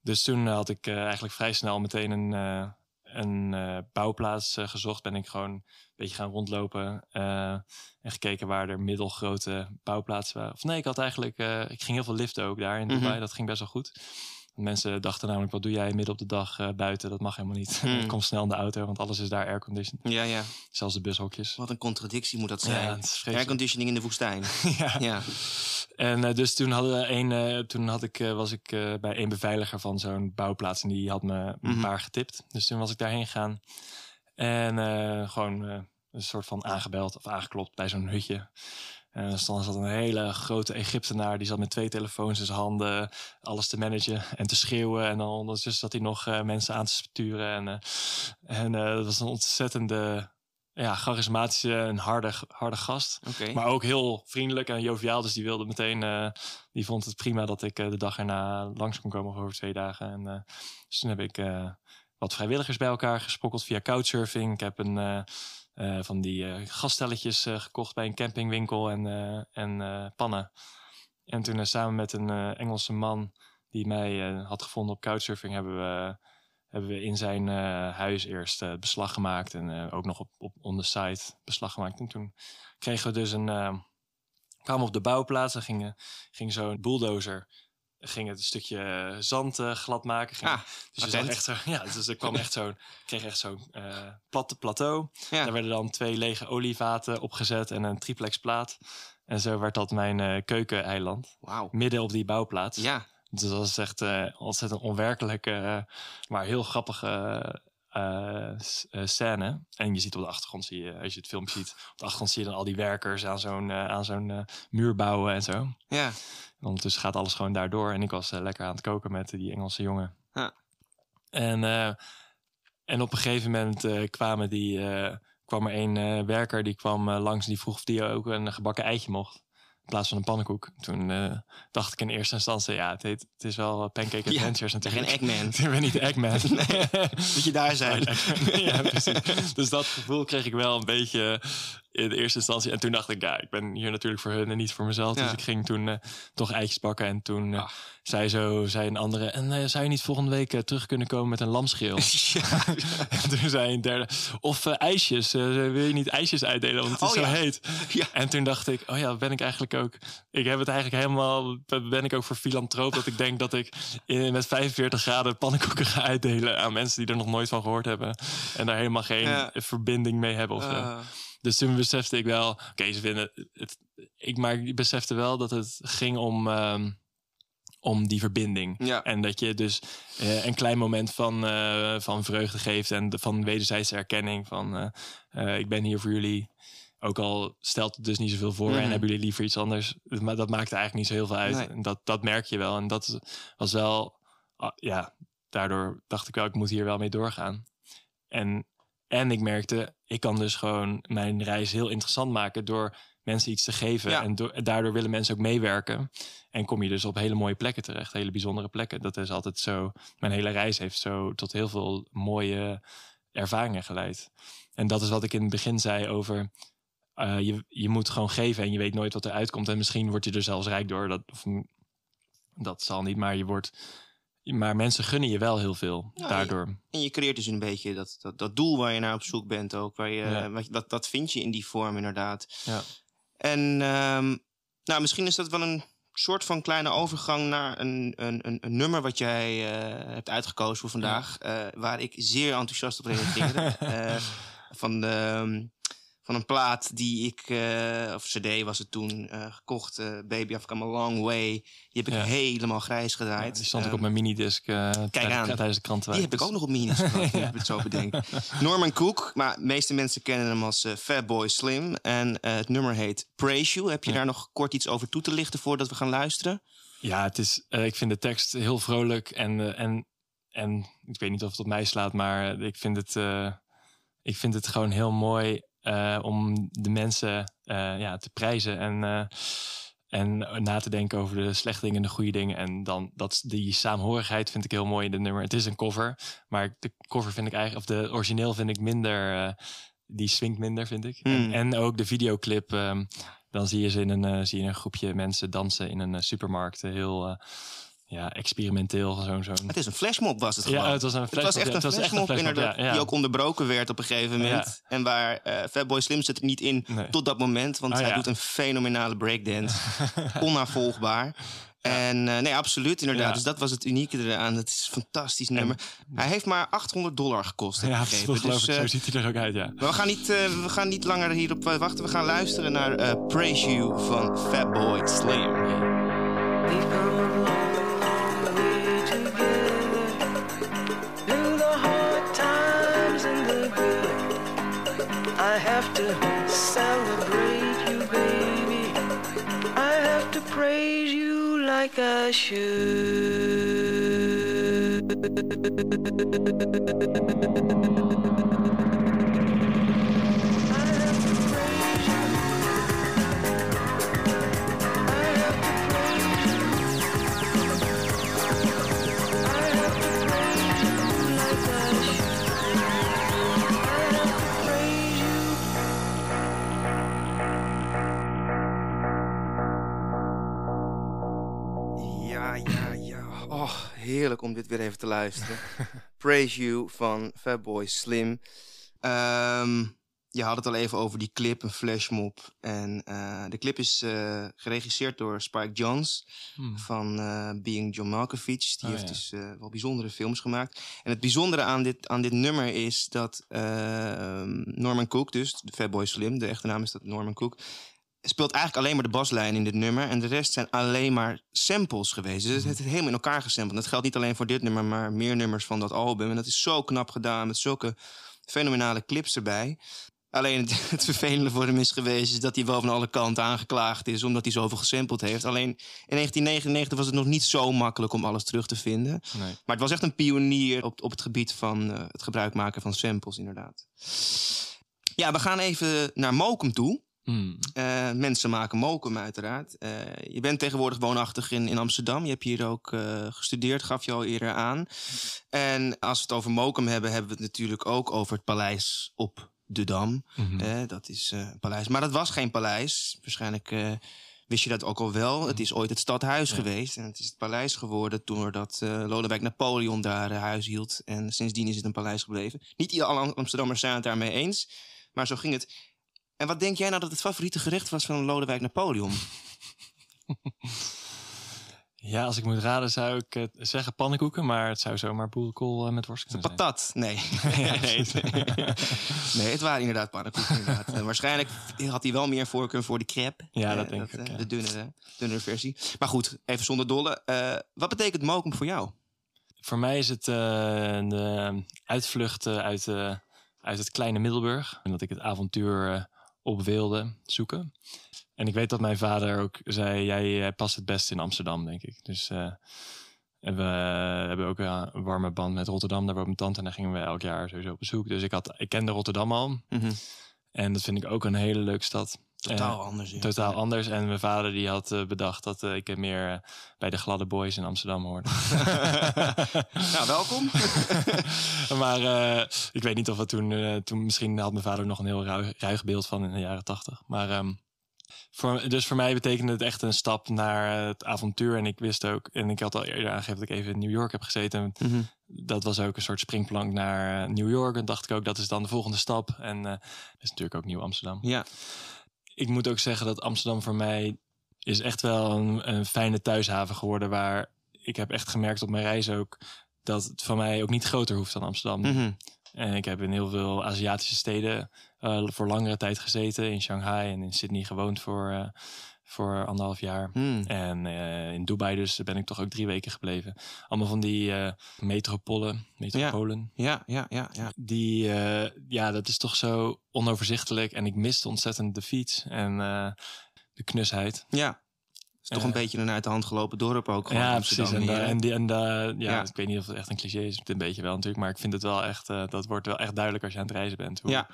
Dus toen had ik eh, eigenlijk vrij snel meteen een, eh, een eh, bouwplaats gezocht. Ben ik gewoon een beetje gaan rondlopen. en gekeken waar er middelgrote bouwplaatsen waren. Of nee, ik had eigenlijk... ik ging heel veel liften ook daar in Dubai. Mhm. Dat ging best wel goed. Mensen dachten namelijk, wat doe jij midden op de dag eh, buiten? Dat mag helemaal niet. Hmm. Kom snel in de auto, want alles is daar airconditioned. Ja, ja. Zelfs de bushokjes. Wat een contradictie moet dat zijn. Airconditioning in de woestijn. ja. ja. En eh, dus toen, hadden we een, eh, toen had ik, was ik bij een beveiliger van zo'n bouwplaats. En die had me een Mhm. paar getipt. Dus toen was ik daarheen gegaan. En gewoon een soort van aangebeld of aangeklopt bij zo'n hutje. En stond, zat een hele grote Egyptenaar. Die zat met twee telefoons in zijn handen. Alles te managen en te schreeuwen. En dan ondertussen zat hij nog eh, mensen aan te sturen. En, eh, en eh, dat was een ontzettende... Ja, charismatische en harde, harde gast. Maar ook heel vriendelijk en joviaal. Dus die wilde meteen, die vond het prima dat ik de dag erna langs kon komen over twee dagen. En dus toen heb ik wat vrijwilligers bij elkaar gesprokkeld via couchsurfing. Ik heb een eh, van die eh gaststelletjes eh, gekocht bij een campingwinkel en, en pannen. En toen samen met een Engelse man die mij had gevonden op couchsurfing hebben we hebben we in zijn huis eerst beslag gemaakt. En ook nog op, op on the site beslag gemaakt. En toen kregen we dus een... kwamen op de bouwplaats en ging, ging zo'n bulldozer... ging het een stukje eh, zand eh, glad maken. Ging, Ah, dus je attent. echt zo, ja, dus er kwam echt zo'n... kreeg echt zo'n eh platte plateau. Ja. Daar werden dan twee lege olievaten opgezet en een triplex plaat. En zo werd dat mijn eh keukeneiland. Wauw. Midden op die bouwplaats. Ja. Dus dat was echt ontzettend onwerkelijk, maar heel grappige eh, scène. En je ziet op de achtergrond, zie je, als je het filmpje ziet, op de achtergrond zie je dan al die werkers aan zo'n eh, aan zo'n muur bouwen en zo. Ja. En ondertussen gaat alles gewoon daardoor. En ik was lekker aan het koken met die Engelse jongen. Ja. En, en op een gegeven moment kwamen die, kwam er een werker die kwam langs en die vroeg of die ook een gebakken eitje mocht. In plaats van een pannenkoek. Toen eh, dacht ik in eerste instantie, ja, het, heet, het is wel Pancake Ja, Adventures natuurlijk. geen Eggman. ik ben niet Eggman. Moet je daar zijn. ja, precies. Dus dat gevoel kreeg ik wel een beetje in de eerste instantie. En toen dacht ik, ja, ik ben hier natuurlijk voor hun en niet voor mezelf. Ja. Dus ik ging toen eh, toch eitjes bakken. En toen eh, zei, zo, zei een andere... En eh, zou je niet volgende week terug kunnen komen met een lamschil? ja. en toen zei een derde... Of ijsjes. wil je niet ijsjes uitdelen? Want het is Oh, zo ja. heet. Ja. En toen dacht ik, oh ja, ben ik eigenlijk ook... Ik heb het eigenlijk helemaal... Ben ik ook voor filantroop dat ik denk dat ik in, met 45 graden pannenkoeken ga uitdelen aan mensen die er nog nooit van gehoord hebben. En daar helemaal geen verbinding mee hebben of zo. Dus toen besefte ik wel, oké, ze vinden het. Ik, maar ik besefte wel dat het ging om, ehm, om die verbinding. ja. En dat je dus eh, een klein moment van, eh, van vreugde geeft en de, van wederzijdse erkenning van eh, ik ben hier voor jullie. Ook al stelt het dus niet zoveel voor Mhm. en hebben jullie liever iets anders. Maar dat maakt eigenlijk niet zo heel veel uit. Nee. En dat, dat merk je wel. En dat was wel, ah, ja, daardoor dacht ik wel, ik moet hier wel mee doorgaan. En, en ik merkte, ik kan dus gewoon mijn reis heel interessant maken door mensen iets te geven. Ja. En, door, en daardoor willen mensen ook meewerken. En kom je dus op hele mooie plekken terecht, hele bijzondere plekken. Dat is altijd zo. Mijn hele reis heeft zo tot heel veel mooie ervaringen geleid. En dat is wat ik in het begin zei over. eh, je, je moet gewoon geven en je weet nooit wat eruit komt. En misschien word je er zelfs rijk door. Dat, of, dat zal niet, maar je wordt. Maar mensen gunnen je wel heel veel Ja, daardoor. En je creëert dus een beetje dat, dat, dat doel waar je naar op zoek bent ook. Waar je, Ja. dat, dat vind je in die vorm inderdaad. Ja. En ehm, nou, misschien is dat wel een soort van kleine overgang naar een, een, een, een nummer wat jij eh, hebt uitgekozen voor vandaag. eh, waar ik zeer enthousiast op reageerde. Eh, van, de, ehm, van een plaat die ik, eh, of cd was het toen, eh, gekocht. eh, Baby I've Come a Long Way. Die heb ik Ja. helemaal grijs Ja, gedraaid. die stond ik Ehm, op mijn minidisc eh tijdens, aan. tijdens de kranten. die heb ik ook nog op minis gehad, ik het zo bedenk. Norman Cook, maar de meeste mensen kennen hem als Fatboy Slim. En het nummer heet Praise You. Heb je Ja. daar nog kort iets over toe te lichten voordat we gaan luisteren? Ja, het is, ik vind de tekst heel vrolijk en, en, en ik weet niet of het op mij slaat, maar ik vind het, ik vind het gewoon heel mooi eh, om de mensen eh, ja, te prijzen. En, eh, En na te denken over de slechte dingen en de goede dingen. En dan dat, die saamhorigheid vind ik heel mooi in de nummer. Het is een cover, maar de cover vind ik eigenlijk, of de origineel vind ik minder. die swingt minder, vind ik. Hmm. En, en ook de videoclip. ehm, dan zie je ze in een, zie je een groepje mensen dansen in een supermarkt. heel ja, experimenteel. Zo'n, zo'n... Het is een flashmob was het gewoon. Ja, het was een Het was flashmob, echt ja, een het was echt een flashmob, flashmob, inderdaad, ja, ja. die ook onderbroken werd op een gegeven moment. En waar eh Fatboy Slim zit er niet in Nee. tot dat moment, want Oh, hij ja. doet een fenomenale breakdance. Onnavolgbaar. En eh, nee, absoluut inderdaad. Ja. Dus dat was het unieke eraan. Het is een fantastisch nummer. Hij heeft maar 800 dollar gekost, ja, dat geloof Dus, ik. eh, Zo ziet hij er ook uit, ja. maar we gaan, niet, eh, we gaan niet langer hierop wachten. We gaan luisteren naar eh, Praise You van Fatboy Slim. Praise you like I should. Heerlijk om dit weer even te luisteren. Praise You van Fatboy Slim. Ehm, je had het al even over die clip, een flashmob. En eh, de clip is eh, geregisseerd door Spike Jonze Hmm. van eh, Being John Malkovich. Die Oh, heeft ja. dus wel bijzondere films gemaakt. En het bijzondere aan dit, aan dit nummer is dat ehm, Norman Cook, dus de Fatboy Slim, de echte naam is dat Norman Cook, speelt eigenlijk alleen maar de baslijn in dit nummer. En de rest zijn alleen maar samples geweest. Dus het is helemaal in elkaar gesampled. Dat geldt niet alleen voor dit nummer, maar meer nummers van dat album. En dat is zo knap gedaan, met zulke fenomenale clips erbij. Alleen het, het vervelende voor hem is geweest... is dat hij wel van alle kanten aangeklaagd is... omdat hij zoveel gesampled heeft. Alleen in 1999 was het nog niet zo makkelijk om alles terug te vinden. Nee. Maar het was echt een pionier op, op het gebied van eh, het gebruik maken van samples, inderdaad. Ja, we gaan even naar Mokum toe. Eh, mensen maken mokum uiteraard. Eh, je bent tegenwoordig woonachtig in, in Amsterdam. Je hebt hier ook eh, gestudeerd, gaf je al eerder aan. En als we het over mokum hebben, hebben we het natuurlijk ook over het paleis op de Dam. Mhm. Dat is een paleis. Maar dat was geen paleis. Waarschijnlijk wist je dat ook al wel. Het is ooit het stadhuis Ja. geweest. En het is het paleis geworden doordat eh Lodewijk Napoleon daar huis hield. En sindsdien is het een paleis gebleven. Niet alle Amsterdammers zijn het daarmee eens. Maar zo ging het. En wat denk jij nou dat het favoriete gerecht was van Lodewijk Napoleon? Ja, als ik moet raden zou ik eh, zeggen pannenkoeken, maar het zou zomaar boerenkool eh, met worst kunnen zijn. Patat? Nee. nee, nee. nee, het waren inderdaad pannenkoeken. Inderdaad. En waarschijnlijk had hij wel meer voorkeur voor de crepe. Ja, Eh, dat denk ik ook, eh, ja. De dunnere, dunnere versie. Maar goed, even zonder dolle. Eh, wat betekent mokum voor jou? Voor mij is het eh, de uitvlucht eh, uit, eh, uit het kleine Middelburg. En dat ik het avontuur eh, op wilde zoeken. En ik weet dat mijn vader ook zei, jij eh, past het best in Amsterdam, denk ik. Dus en we hebben ook een warme band met Rotterdam. Daar woont mijn tante en daar gingen we elk jaar sowieso op bezoek. Dus ik, had, ik kende Rotterdam al. En dat vind ik ook een hele leuke stad. Totaal Eh, anders. ja. Totaal anders. En mijn vader die had eh, bedacht dat eh, ik meer bij de gladde boys in Amsterdam hoorde. nou, welkom. maar ik weet niet of het toen, toen... Misschien had mijn vader nog een heel ruig, ruig beeld van in de jaren tachtig. Maar ehm, voor, dus voor mij betekende het echt een stap naar het avontuur. En ik wist ook... En ik had al eerder aangegeven dat ik even in New York heb gezeten. Mhm. Dat was ook een soort springplank naar New York. En dacht ik ook, dat is dan de volgende stap. En dat is natuurlijk ook Nieuw Amsterdam Ja. Ik moet ook zeggen dat Amsterdam voor mij is echt wel een, een fijne thuishaven geworden. Waar ik heb echt gemerkt op mijn reis ook dat het van mij ook niet groter hoeft dan Amsterdam. Mhm. En ik heb in heel veel Aziatische steden eh, voor langere tijd gezeten. In Shanghai en in Sydney gewoond voor, eh, voor anderhalf jaar. Hmm. En eh, in Dubai dus ben ik toch ook drie weken gebleven. Allemaal van die eh, metropolen, metropolen. Ja, ja, ja, ja. Die, eh, ja, dat is toch zo onoverzichtelijk. En ik miste ontzettend de fiets en de knusheid. Ja. Het is toch een beetje een uit de hand gelopen dorp ook. gewoon ja, Amsterdam precies. En, en, die, en da- ja, Ja. ik weet niet of het echt een cliché is. Het een beetje wel natuurlijk. Maar ik vind het wel echt, dat wordt wel echt duidelijk als je aan het reizen bent. Hoe, Ja.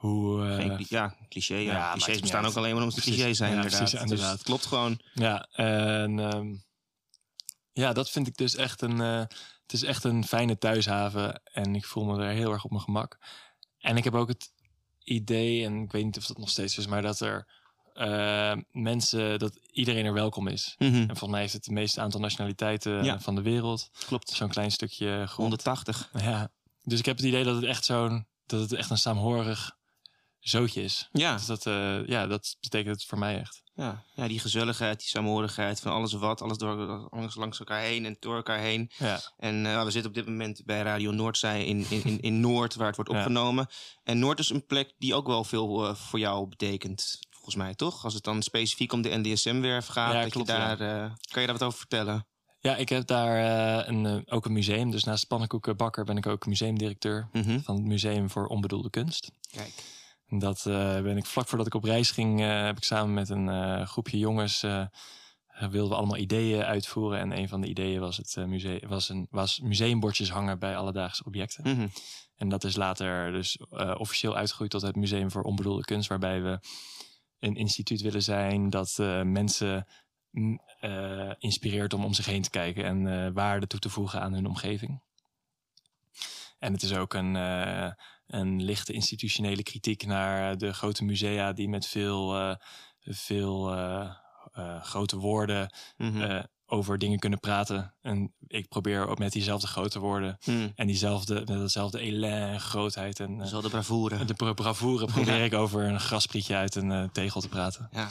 Hoe... Geen, cli- ja, cliché. Ja. ja, Clichés bestaan ook alleen maar omdat ze cliché zijn, Ja, inderdaad. precies, Dus het klopt gewoon. Ja, en ehm, ja, dat vind ik dus echt een. eh, het is echt een fijne thuishaven en ik voel me er heel erg op mijn gemak. En ik heb ook het idee, en ik weet niet of dat nog steeds is, maar dat er eh, mensen, dat iedereen er welkom is. Mhm. En volgens mij heeft het het meeste aantal nationaliteiten Ja. van de wereld. Klopt. Zo'n klein stukje grond. 180. Ja. Dus ik heb het idee dat het echt zo'n, dat het echt een saamhorig zootje is. Ja. Dus dat, eh, ja, dat betekent het voor mij echt. Ja. ja, die gezelligheid, die saamhorigheid van alles wat. Alles door, langs, langs elkaar heen en door elkaar heen. Ja, En eh, we zitten op dit moment bij Radio Noordzij in, in, in, in Noord, waar het wordt Ja. opgenomen. En Noord is een plek die ook wel veel eh, voor jou betekent, volgens mij, toch? Als het dan specifiek om de NDSM-werf gaat, Ja, dat klopt, je daar, kan je daar wat over vertellen? Ja, ik heb daar een, ook een museum. Dus naast Pannenkoekenbakker ben ik ook museumdirecteur Mhm. van het Museum voor Onbedoelde Kunst. Kijk. En dat eh, ben ik vlak voordat ik op reis ging, eh, heb ik samen met een eh, groepje jongens wilden we allemaal ideeën uitvoeren. En een van de ideeën was het museum, was, een, was museumbordjes hangen bij alledaagse objecten. Mhm. En dat is later dus officieel uitgegroeid tot het Museum voor Onbedoelde Kunst, waarbij we een instituut willen zijn dat mensen inspireert om om zich heen te kijken en waarde toe te voegen aan hun omgeving. En het is ook een, een lichte institutionele kritiek naar de grote musea die met veel, eh, veel eh, eh, grote woorden Mhm. over dingen kunnen praten. En ik probeer ook met diezelfde grote woorden Mhm. en diezelfde, met datzelfde elan en grootheid en wel de bravoure. de bra- bravoure probeer ik over een grasprietje uit een tegel te praten. Ja.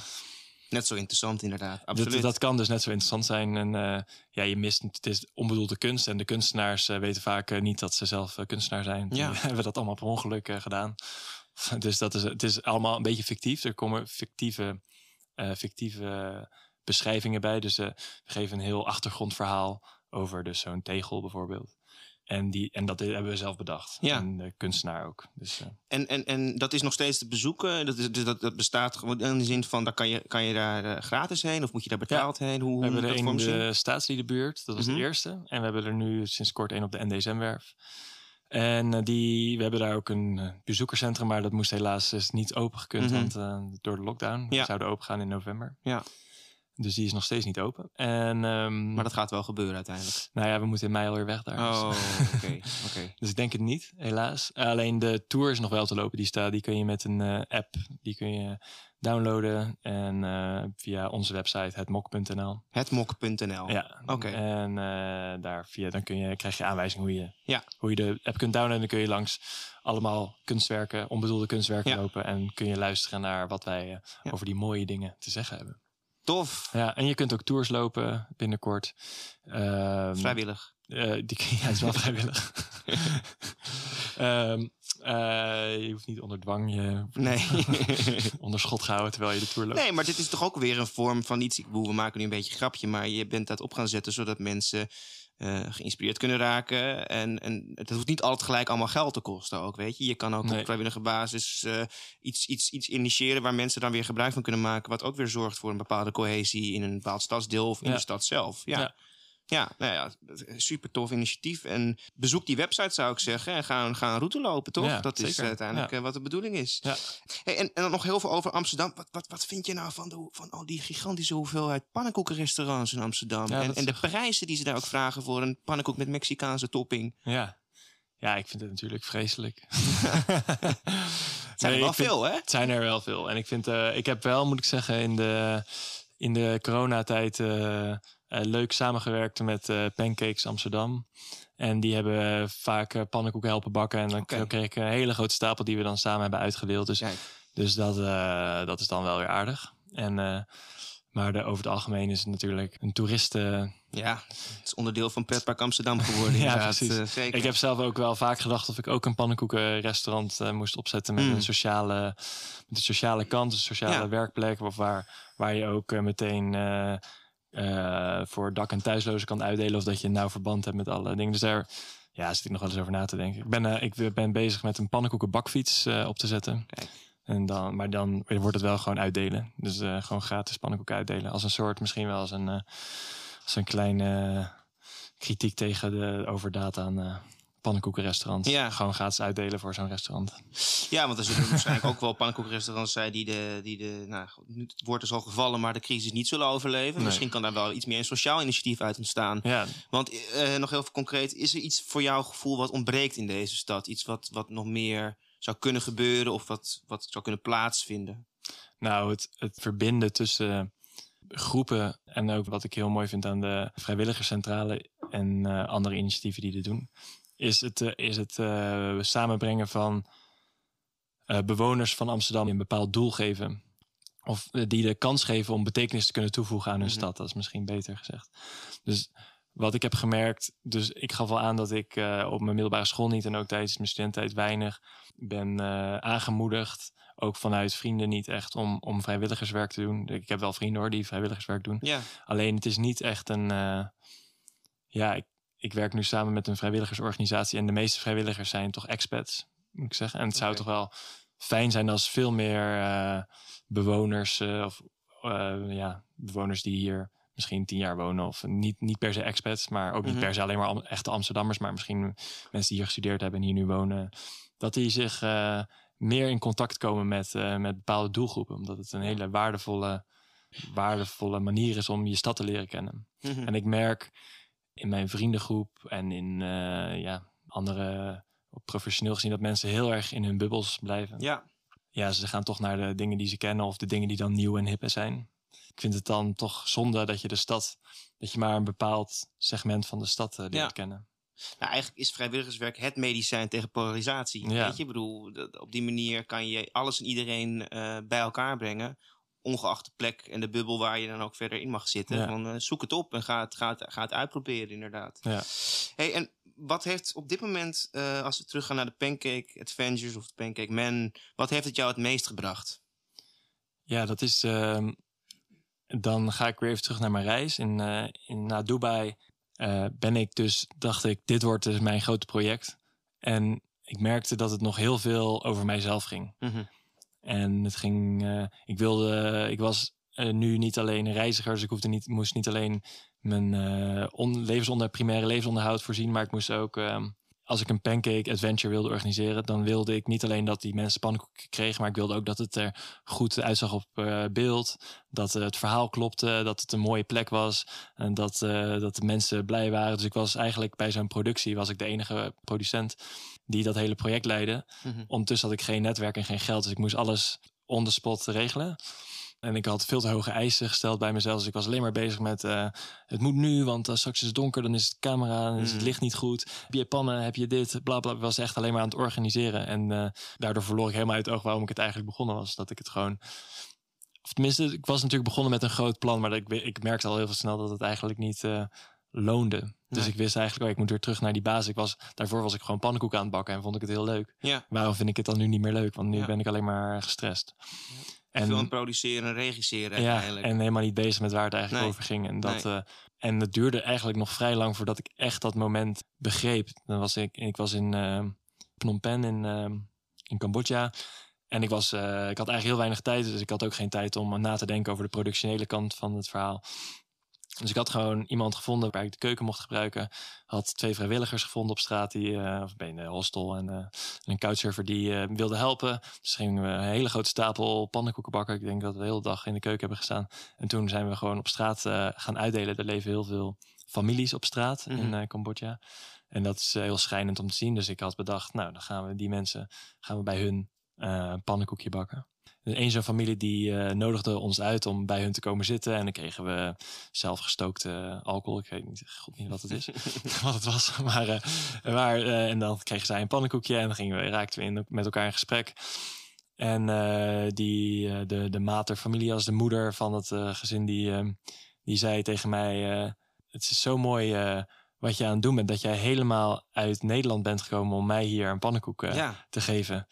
Net zo interessant, inderdaad. Dat, Absoluut. dat kan dus net zo interessant zijn. En eh, ja, je mist, het is onbedoelde kunst. En de kunstenaars eh, weten vaak eh, niet dat ze zelf kunstenaar zijn. Die Ja. hebben dat allemaal per ongeluk gedaan. Dus dat is, het is allemaal een beetje fictief. Er komen fictieve, fictieve beschrijvingen bij. Dus we geven een heel achtergrondverhaal over dus zo'n tegel bijvoorbeeld. En, die, en dat hebben we zelf bedacht. Ja. En de kunstenaar ook. Dus, eh, En, en, en dat is nog steeds te bezoeken. Dat, is, dus dat, dat bestaat gewoon in de zin van, daar kan, je, kan je daar eh, gratis heen of moet je daar betaald heen? Hoe, We hebben er een in de staatsliedenbuurt. Dat was Mhm. de eerste. En we hebben er nu sinds kort één op de NDSM-werf. En eh, die, we hebben daar ook een eh, bezoekerscentrum, maar dat moest helaas is niet open gekund, Mhm. want eh, door de lockdown. Ja. We zouden open gaan in november. Ja. Dus die is nog steeds niet open. En ehm, Maar dat gaat wel gebeuren uiteindelijk. nou ja, we moeten in mei alweer weg daar. dus- Oh, oké. Dus ik denk het niet, helaas. Alleen de tour is nog wel te lopen. Die, staat, die kun je met een eh, app die kun je downloaden. En eh, via onze website, hetmok.nl. Hetmok.nl. Ja, Oké. En eh, daar via, dan kun je, krijg je aanwijzing hoe je, Ja. hoe je de app kunt downloaden. Dan kun je langs allemaal kunstwerken, onbedoelde kunstwerken Ja. lopen. En kun je luisteren naar wat wij Ja. over die mooie dingen te zeggen hebben. Tof. Ja, en je kunt ook tours lopen binnenkort. Ehm, Vrijwillig. eh, die, ja, het is wel vrijwillig. Ehm, eh, je hoeft niet onder dwang je Nee. onder schot gehouden terwijl je de tour loopt. nee, maar dit is toch ook weer een vorm van iets. Ik bedoel, we maken nu een beetje een grapje, maar je bent dat op gaan zetten zodat mensen eh, geïnspireerd kunnen raken. En, en het hoeft niet altijd gelijk allemaal geld te kosten ook, weet je. Je kan ook Nee. op vrijwillige basis eh, iets, iets, iets initiëren waar mensen dan weer gebruik van kunnen maken. Wat ook weer zorgt voor een bepaalde cohesie in een bepaald stadsdeel of in Ja. de stad zelf. Ja. Ja. Ja. nou ja, super tof initiatief. En bezoek die website zou ik zeggen. En ga, ga een route lopen, toch? Ja, dat is uiteindelijk Ja. eh, wat de bedoeling is. Ja. Hey, en, en dan nog heel veel over Amsterdam. Wat, wat, wat vind je nou van, de, van al die gigantische hoeveelheid pannenkoekenrestaurants in Amsterdam? En, en de prijzen die ze daar ook vragen voor een pannenkoek met Mexicaanse topping. Ja. ja, ik vind het natuurlijk vreselijk. Het zijn Nee, er wel vind- veel, hè? Het zijn er wel veel. En ik vind, eh, ik heb wel, moet ik zeggen, in de, in de coronatijd eh, leuk samengewerkt met eh, Pancakes Amsterdam. En die hebben vaak eh, pannenkoeken helpen bakken. En dan kreeg ik een hele grote stapel die we dan samen hebben uitgedeeld. Dus, Kijk. dus dat, eh, dat is dan wel weer aardig. En, eh, maar de, over het algemeen is het natuurlijk een toeristen... Ja, het is onderdeel van Pretpark Amsterdam geworden. Ja, precies. Eh, zeker. Ik heb zelf ook wel vaak gedacht of ik ook een pannenkoekenrestaurant eh, moest opzetten met Mm. een sociale, met een sociale kant, een sociale Ja. werkplek, of waar, waar je ook eh, meteen eh, voor dak- en thuislozen kan uitdelen, of dat je een nauw verband hebt met alle dingen. Dus daar ja, zit ik nog wel eens over na te denken. Ik ben, eh, ik ben bezig met een pannenkoekenbakfiets eh, op te zetten. Kijk. En dan, maar dan wordt het wel gewoon uitdelen. Dus gewoon gratis pannenkoeken uitdelen. Als een soort, misschien wel als een, als een kleine kritiek tegen de overdaad aan pannenkoekenrestaurants. Ja. Gewoon gratis uitdelen voor zo'n restaurant. Ja, want er zullen waarschijnlijk ook wel pannenkoekenrestaurants zijn die de, die de nou, het woord is al gevallen, maar de crisis niet zullen overleven. Nee. Misschien kan daar wel iets meer een sociaal initiatief uit ontstaan. Ja, Want eh, nog heel concreet, is er iets voor jouw gevoel wat ontbreekt in deze stad? Iets wat, wat nog meer zou kunnen gebeuren of wat, wat zou kunnen plaatsvinden? nou, het, het verbinden tussen groepen en ook wat ik heel mooi vind aan de vrijwilligerscentrale en eh, andere initiatieven die dit doen, is het, eh, is het eh, samenbrengen van eh, bewoners van Amsterdam een bepaald doel geven. Of die de kans geven om betekenis te kunnen toevoegen aan hun Mhm. stad. Dat is misschien beter gezegd. Dus wat ik heb gemerkt, dus ik gaf al aan dat ik op mijn middelbare school niet en ook tijdens mijn studententijd weinig ben aangemoedigd. Ook vanuit vrienden niet echt om, om vrijwilligerswerk te doen. Ik heb wel vrienden hoor die vrijwilligerswerk doen. Ja, Alleen het is niet echt een. ja, ik, ik werk nu samen met een vrijwilligersorganisatie. En de meeste vrijwilligers zijn toch expats, moet ik zeggen. En het zou toch wel fijn zijn als veel meer eh, bewoners. eh, of eh, ja, bewoners die hier misschien tien jaar wonen. Of niet, niet per se expats, maar ook niet Mhm. per se alleen maar echte Amsterdammers. Maar misschien mensen die hier gestudeerd hebben en hier nu wonen. Dat die zich meer in contact komen met, met bepaalde doelgroepen. Omdat het een hele waardevolle, waardevolle manier is om je stad te leren kennen. Mhm. En ik merk in mijn vriendengroep en in eh, ja, andere, op professioneel gezien, dat mensen heel erg in hun bubbels blijven. ja. Ja, ze gaan toch naar de dingen die ze kennen of de dingen die dan nieuw en hip zijn. Ik vind het dan toch zonde dat je de stad, dat je maar een bepaald segment van de stad eh, leert Ja. kennen. Nou, eigenlijk is vrijwilligerswerk het medicijn tegen polarisatie. Ja. Weet je, ik bedoel, dat- op die manier kan je alles en iedereen eh, bij elkaar brengen. Ongeacht de plek en de bubbel waar je dan ook verder in mag zitten. Ja. Van, eh, zoek het op en ga het, ga, het, ga het uitproberen, inderdaad. Ja. Hey, en wat heeft op dit moment, eh, als we teruggaan naar de Pancake Adventures of de Pancake Man, wat heeft het jou het meest gebracht? Ja, dat is. ehm, dan ga ik weer even terug naar mijn reis. In, eh, in, na Dubai ben ik dus, dacht ik, dit wordt dus mijn grote project. En ik merkte dat het nog heel veel over mijzelf ging. Mhm. En het ging, eh, ik wilde, ik was eh, nu niet alleen een reiziger, dus ik hoefde niet, moest niet alleen mijn eh on, levensonder, primaire levensonderhoud voorzien, maar ik moest ook, ehm, als ik een pancake adventure wilde organiseren, dan wilde ik niet alleen dat die mensen pannenkoeken kregen, maar ik wilde ook dat het er goed uitzag op beeld, dat het verhaal klopte, dat het een mooie plek was en dat, dat de mensen blij waren. Dus ik was eigenlijk bij zo'n productie, was ik de enige producent die dat hele project leidde. Mhm. Ondertussen had ik geen netwerk en geen geld, dus ik moest alles on the spot regelen. En ik had veel te hoge eisen gesteld bij mezelf. Dus ik was alleen maar bezig met... eh, het moet nu, want eh, straks is het donker. Dan is het camera, dan is het Mm. licht niet goed. Heb je pannen, heb je dit, bla bla. Ik was echt alleen maar aan het organiseren. En eh, daardoor verloor ik helemaal uit het oog waarom ik het eigenlijk begonnen was. Dat ik het gewoon... Of tenminste, ik was natuurlijk begonnen met een groot plan. Maar dat ik, ik merkte al heel veel snel dat het eigenlijk niet loonde. Dus Nee. ik wist eigenlijk, oh, ik moet weer terug naar die basis. Ik was, daarvoor was ik gewoon pannenkoeken aan het bakken en vond ik het heel leuk. Ja, Waarom vind ik het dan nu niet meer leuk? Want nu Ja. ben ik alleen maar gestrest. veel aan En, het produceren en regisseren ja, en helemaal niet bezig met waar het eigenlijk Nee. over ging. En, dat, Nee. eh, en het duurde eigenlijk nog vrij lang voordat ik echt dat moment begreep. Dan was ik, ik was in eh, Phnom Penh in, eh, in Cambodja. En ik, was, ik had eigenlijk heel weinig tijd, dus ik had ook geen tijd om na te denken over de productionele kant van het verhaal. Dus ik had gewoon iemand gevonden waar ik de keuken mocht gebruiken. Had twee vrijwilligers gevonden op straat, die, eh, of bij een hostel en eh, een couchsurfer die eh, wilde helpen. Dus gingen we een hele grote stapel pannenkoeken bakken. Ik denk dat we de hele dag in de keuken hebben gestaan. En toen zijn we gewoon op straat eh, gaan uitdelen. Er leven heel veel families op straat in Mhm. eh, Cambodja. En dat is eh, heel schrijnend om te zien. Dus ik had bedacht, nou, dan gaan we die mensen gaan we bij hun eh, een pannenkoekje bakken. Dus één zo'n familie die eh, nodigde ons uit om bij hun te komen zitten. En dan kregen we zelfgestookte alcohol. Ik weet niet, god niet wat het is, wat het was. Maar, eh, maar eh, en dan kregen zij een pannenkoekje en dan gingen we, raakten we in, met elkaar in gesprek. En eh, die, eh, de, de mater familie als de moeder van het eh, gezin, die, eh, die zei tegen mij... eh, het is zo mooi eh, wat je aan het doen bent, dat jij helemaal uit Nederland bent gekomen om mij hier een pannenkoek eh, ja, te geven.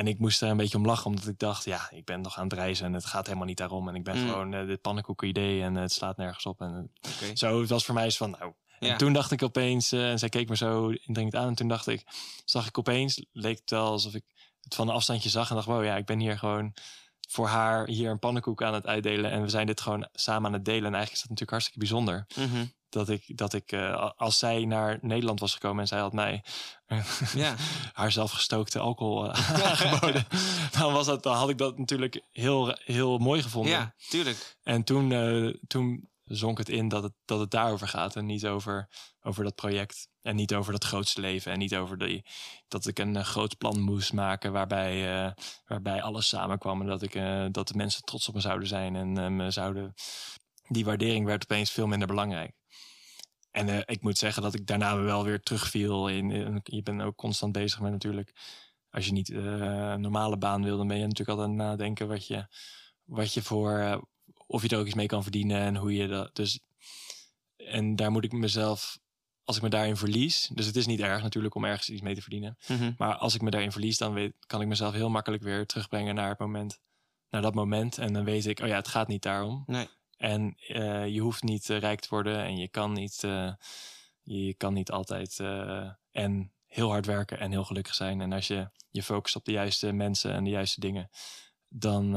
En ik moest er een beetje om lachen, omdat ik dacht, ja, ik ben nog aan het reizen en het gaat helemaal niet daarom. En ik ben Mm. gewoon eh, dit pannenkoeken idee en eh, het slaat nergens op. En eh, zo, het was voor mij eens van, nou. En toen dacht ik opeens, en zij keek me zo indringend aan. En toen dacht ik, zag ik opeens, leek het wel alsof ik het van een afstandje zag. En dacht, wow, ja, ik ben hier gewoon voor haar hier een pannenkoek aan het uitdelen. En we zijn dit gewoon samen aan het delen. En eigenlijk is dat natuurlijk hartstikke bijzonder. Mhm. Dat ik, dat ik eh, als zij naar Nederland was gekomen en zij had mij Ja. haar zelfgestookte alcohol eh, aangeboden, dan, was dat, dan had ik dat natuurlijk heel, heel mooi gevonden. ja, tuurlijk. En toen, eh, toen zonk het in dat het, dat het daarover gaat en niet over, over dat project. En niet over dat grootste leven en niet over die, dat ik een groot plan moest maken waarbij, waarbij alles samenkwam. En dat, ik, dat de mensen trots op me zouden zijn en me zouden... Die waardering werd opeens veel minder belangrijk. En eh, ik moet zeggen dat ik daarna wel weer terugviel. In, in- je bent ook constant bezig met natuurlijk... Als je niet eh, een normale baan wil, dan ben je natuurlijk altijd aan het nadenken wat je, wat je voor... eh, of je er ook iets mee kan verdienen en hoe je dat. Dus, en daar moet ik mezelf, als ik me daarin verlies. Dus het is niet erg natuurlijk om ergens iets mee te verdienen. Mhm. Maar als ik me daarin verlies, dan weet, kan ik mezelf heel makkelijk weer terugbrengen naar het moment. Naar dat moment. En dan weet ik, oh ja, het gaat niet daarom. Nee. En eh, je hoeft niet eh, rijk te worden en je kan niet, eh, je kan niet altijd en heel hard werken en heel gelukkig zijn. En als je je focust op de juiste mensen en de juiste dingen, dan,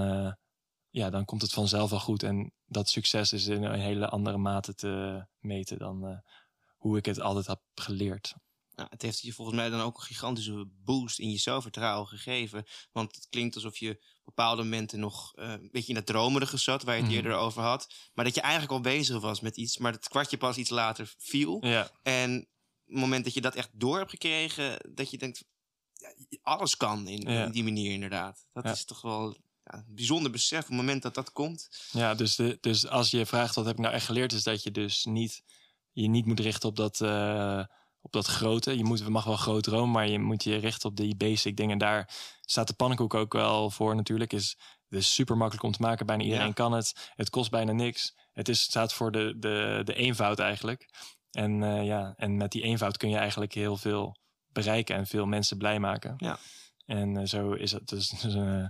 ja, dan komt het vanzelf wel goed. En dat succes is in een hele andere mate te meten dan hoe ik het altijd heb geleerd. Nou, het heeft je volgens mij dan ook een gigantische boost in je zelfvertrouwen gegeven. Want het klinkt alsof je op bepaalde momenten nog eh, een beetje in dat dromerige zat, waar je het Mhm. eerder over had. Maar dat je eigenlijk al bezig was met iets, maar het kwartje pas iets later viel. Ja, En het moment dat je dat echt door hebt gekregen, dat je denkt, ja, alles kan in, Ja. in die manier inderdaad. Dat is toch wel ja, een bijzonder besef op het moment dat dat komt. ja dus, de, dus als je vraagt wat heb ik nou echt geleerd, is dat je dus niet, je niet moet richten op dat, eh, op dat grote. Je moet, mag wel groot dromen, maar je moet je richten op die basic dingen. Daar staat de pannenkoek ook wel voor natuurlijk. Is, het is super makkelijk om te maken, bijna iedereen Ja. kan het. Het kost bijna niks. Het is, staat voor de, de, de eenvoud eigenlijk. En, eh, ja, en met die eenvoud kun je eigenlijk heel veel bereiken en veel mensen blij maken. Ja. En eh, zo is het dus, dus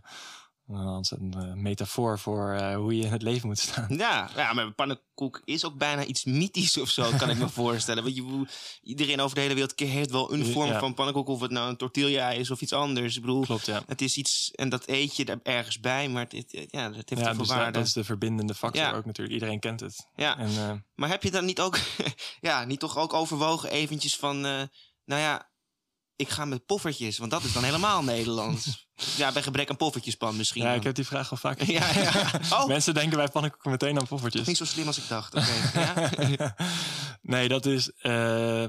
een, een metafoor voor eh, hoe je in het leven moet staan. Ja, ja, maar pannenkoek is ook bijna iets mythisch of zo, kan ik me voorstellen. Want je, iedereen over de hele wereld heeft wel een vorm Ja. van pannenkoek, of het nou een tortilla is of iets anders. Ik bedoel, Klopt, ja. het is iets, en dat eet je er ergens bij, maar het, het- ja, het heeft Ja, dus dat, dat is de verbindende factor Ja. ook natuurlijk. Iedereen kent het. Ja. En, eh, Maar heb je dan niet ook, ja, niet toch ook overwogen eventjes van, eh, nou ja, ik ga met poffertjes, want dat is dan helemaal Nederlands. Ja, bij gebrek aan poffertjespan misschien. ja, dan. ik heb die vraag al vaker. Ja, ja. Oh. Mensen denken bij pannenkoeken meteen aan poffertjes. Niet zo slim als ik dacht. Oké. Ja? nee, dat is. eh,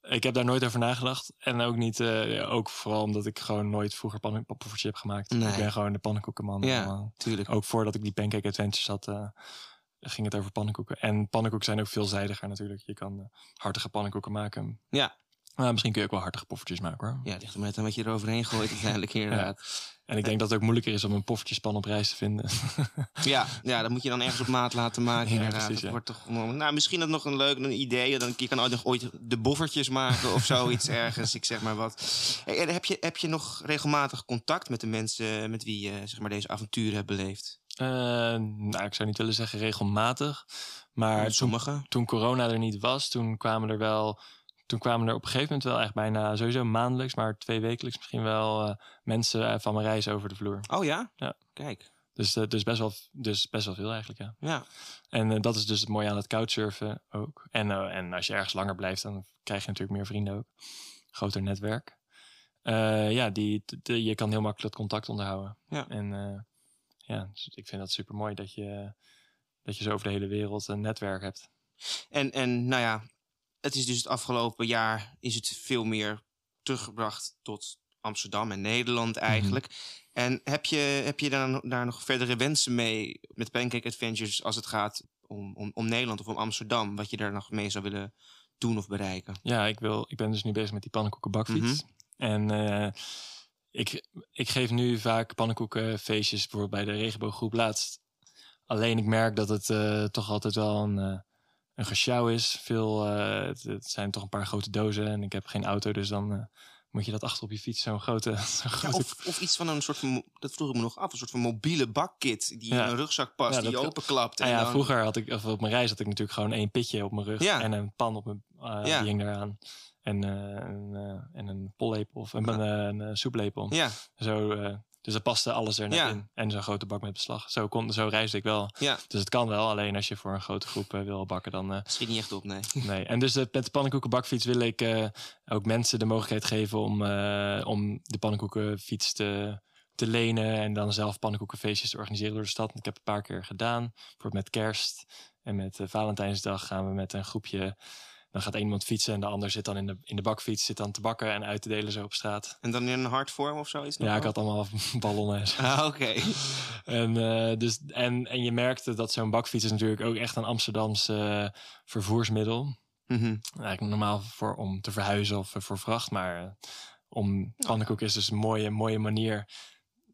ik heb daar nooit over nagedacht. En ook niet. eh, ook vooral omdat ik gewoon nooit vroeger pannen- poffertje heb gemaakt. Nee. Ik ben gewoon de pannenkoekenman. Ja. allemaal. Tuurlijk. Ook voordat ik die Pancake Adventures had. eh, ging het over pannenkoeken. En pannenkoeken zijn ook veelzijdiger natuurlijk. Je kan hartige pannenkoeken maken. Ja. Maar misschien kun je ook wel hartige poffertjes maken hoor. Ja, het ligt er net aan wat je eroverheen gooit uiteindelijk inderdaad. En ik denk dat het ook moeilijker is om een poffertjespan op reis te vinden. Ja, ja, dat moet je dan ergens op maat laten maken. Ja, inderdaad. precies, Dat ja. wordt toch, nou, misschien dat nog een leuk een idee. Dan, je kan ook nog ooit de boffertjes maken of zoiets ergens. Ik zeg maar wat. Hey, en heb, je, heb je nog regelmatig contact met de mensen met wie je zeg maar, deze avonturen hebt beleefd? Eh, nou, ik zou niet willen zeggen regelmatig. Maar toen, Sommige. toen corona er niet was, toen kwamen er wel. Toen kwamen er op een gegeven moment wel echt bijna sowieso maandelijks, maar twee wekelijks misschien wel eh, mensen eh, van mijn reis over de vloer. Oh ja? Ja. Kijk. Dus, eh, dus, best wel, dus best wel veel eigenlijk, ja. Ja. En dat is dus het mooie aan het couchsurfen ook. En, en als je ergens langer blijft, dan krijg je natuurlijk meer vrienden ook. Groter netwerk. Ja, die, de- je kan heel makkelijk het contact onderhouden. Ja. En ja, dus ik vind dat super mooi dat je, dat je zo over de hele wereld een netwerk hebt. En, en nou ja, het is dus het afgelopen jaar is het veel meer teruggebracht tot Amsterdam en Nederland eigenlijk. En heb je, heb je daar, daar nog verdere wensen mee met Pancake Adventures als het gaat om, om, om Nederland of om Amsterdam? Wat je daar nog mee zou willen doen of bereiken? Ja, ik, wil, ik ben dus nu bezig met die pannenkoekenbakfiets. En eh, ik, ik geef nu vaak pannenkoekenfeestjes, bijvoorbeeld bij de regenbooggroep laatst. Alleen ik merk dat het eh, toch altijd wel een, eh een gesjouw is. Veel, eh, het, het zijn toch een paar grote dozen en ik heb geen auto, dus dan eh, moet je dat achter op je fiets, zo'n grote... Ja, grote of, of iets van een soort van, dat vroeg ik me nog af, een soort van mobiele bakkit die Ja. in een rugzak past, Ja, die je dat- openklapt. Ah en ja, dan- vroeger had ik, of op mijn reis had ik natuurlijk gewoon één pitje op mijn rug Ja. en een pan op mijn, eh, Ja. die hing eraan. En, eh, een, eh, en een pollepel of een, een, soeplepel. Ja, Zo, eh, Dus dat paste alles er net Ja. in. En zo'n grote bak met beslag. Zo, kon, zo reisde ik wel. Ja, Dus het kan wel. Alleen als je voor een grote groep eh, wil bakken, dan schiet niet echt op, nee. nee. En dus eh, met de pannenkoekenbakfiets wil ik ook mensen de mogelijkheid geven om, om de pannenkoekenfiets te, te lenen. En dan zelf pannenkoekenfeestjes te organiseren door de stad. Ik heb het een paar keer gedaan. Bijvoorbeeld met kerst en met Valentijnsdag gaan we met een groepje. Dan gaat één iemand fietsen en de ander zit dan in de, in de bakfiets, zit dan te bakken en uit te delen zo op straat. En dan in een hardvorm of zoiets? Ja, ik had allemaal ballonnen. Ah, oké. En, eh, dus, en, en je merkte dat zo'n bakfiets is natuurlijk ook echt een Amsterdams eh, vervoersmiddel. Mhm. Eigenlijk normaal voor, om te verhuizen of voor vracht. Maar eh, om pannenkoek is dus een mooie, mooie manier.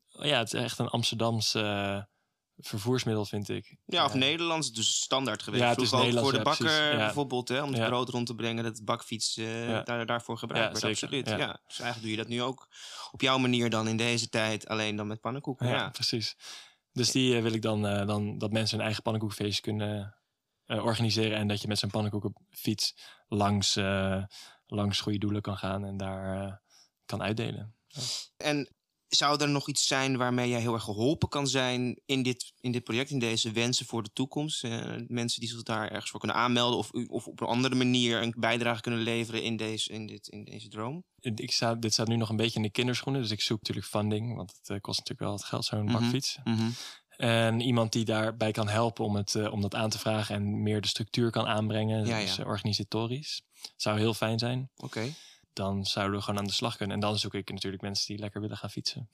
Ja, het is echt een Amsterdams eh, vervoersmiddel, vind ik. Ja, of Eh, Nederlands, dus standaard geweest. Ja, het is Vroeger ook voor de ja, bakker bijvoorbeeld, hè, om het brood rond te brengen, dat bakfiets eh, daar, daarvoor gebruikt werd. zeker, Absoluut. Ja. Dus eigenlijk doe je dat nu ook op jouw manier dan in deze tijd, alleen dan met pannenkoeken. Ja, precies. Dus die eh, wil ik dan, dan dat mensen hun eigen pannenkoekenfeestje kunnen organiseren. En dat je met zo'n pannenkoekenfiets langs, eh, langs goede doelen kan gaan en daar kan uitdelen. En zou er nog iets zijn waarmee jij heel erg geholpen kan zijn in dit, in dit project, in deze wensen voor de toekomst? Eh, mensen die zich daar ergens voor kunnen aanmelden of, of op een andere manier een bijdrage kunnen leveren in deze, in dit, in deze droom? Ik sta, dit staat nu nog een beetje in de kinderschoenen, dus ik zoek natuurlijk funding, want het eh, kost natuurlijk wel het geld, zo'n Mhm. bakfiets. En iemand die daarbij kan helpen om, het, eh, om dat aan te vragen en meer de structuur kan aanbrengen, Ja, dus ja. organisatorisch. Zou heel fijn zijn. Oké, Dan zouden we gewoon aan de slag kunnen. En dan zoek ik natuurlijk mensen die lekker willen gaan fietsen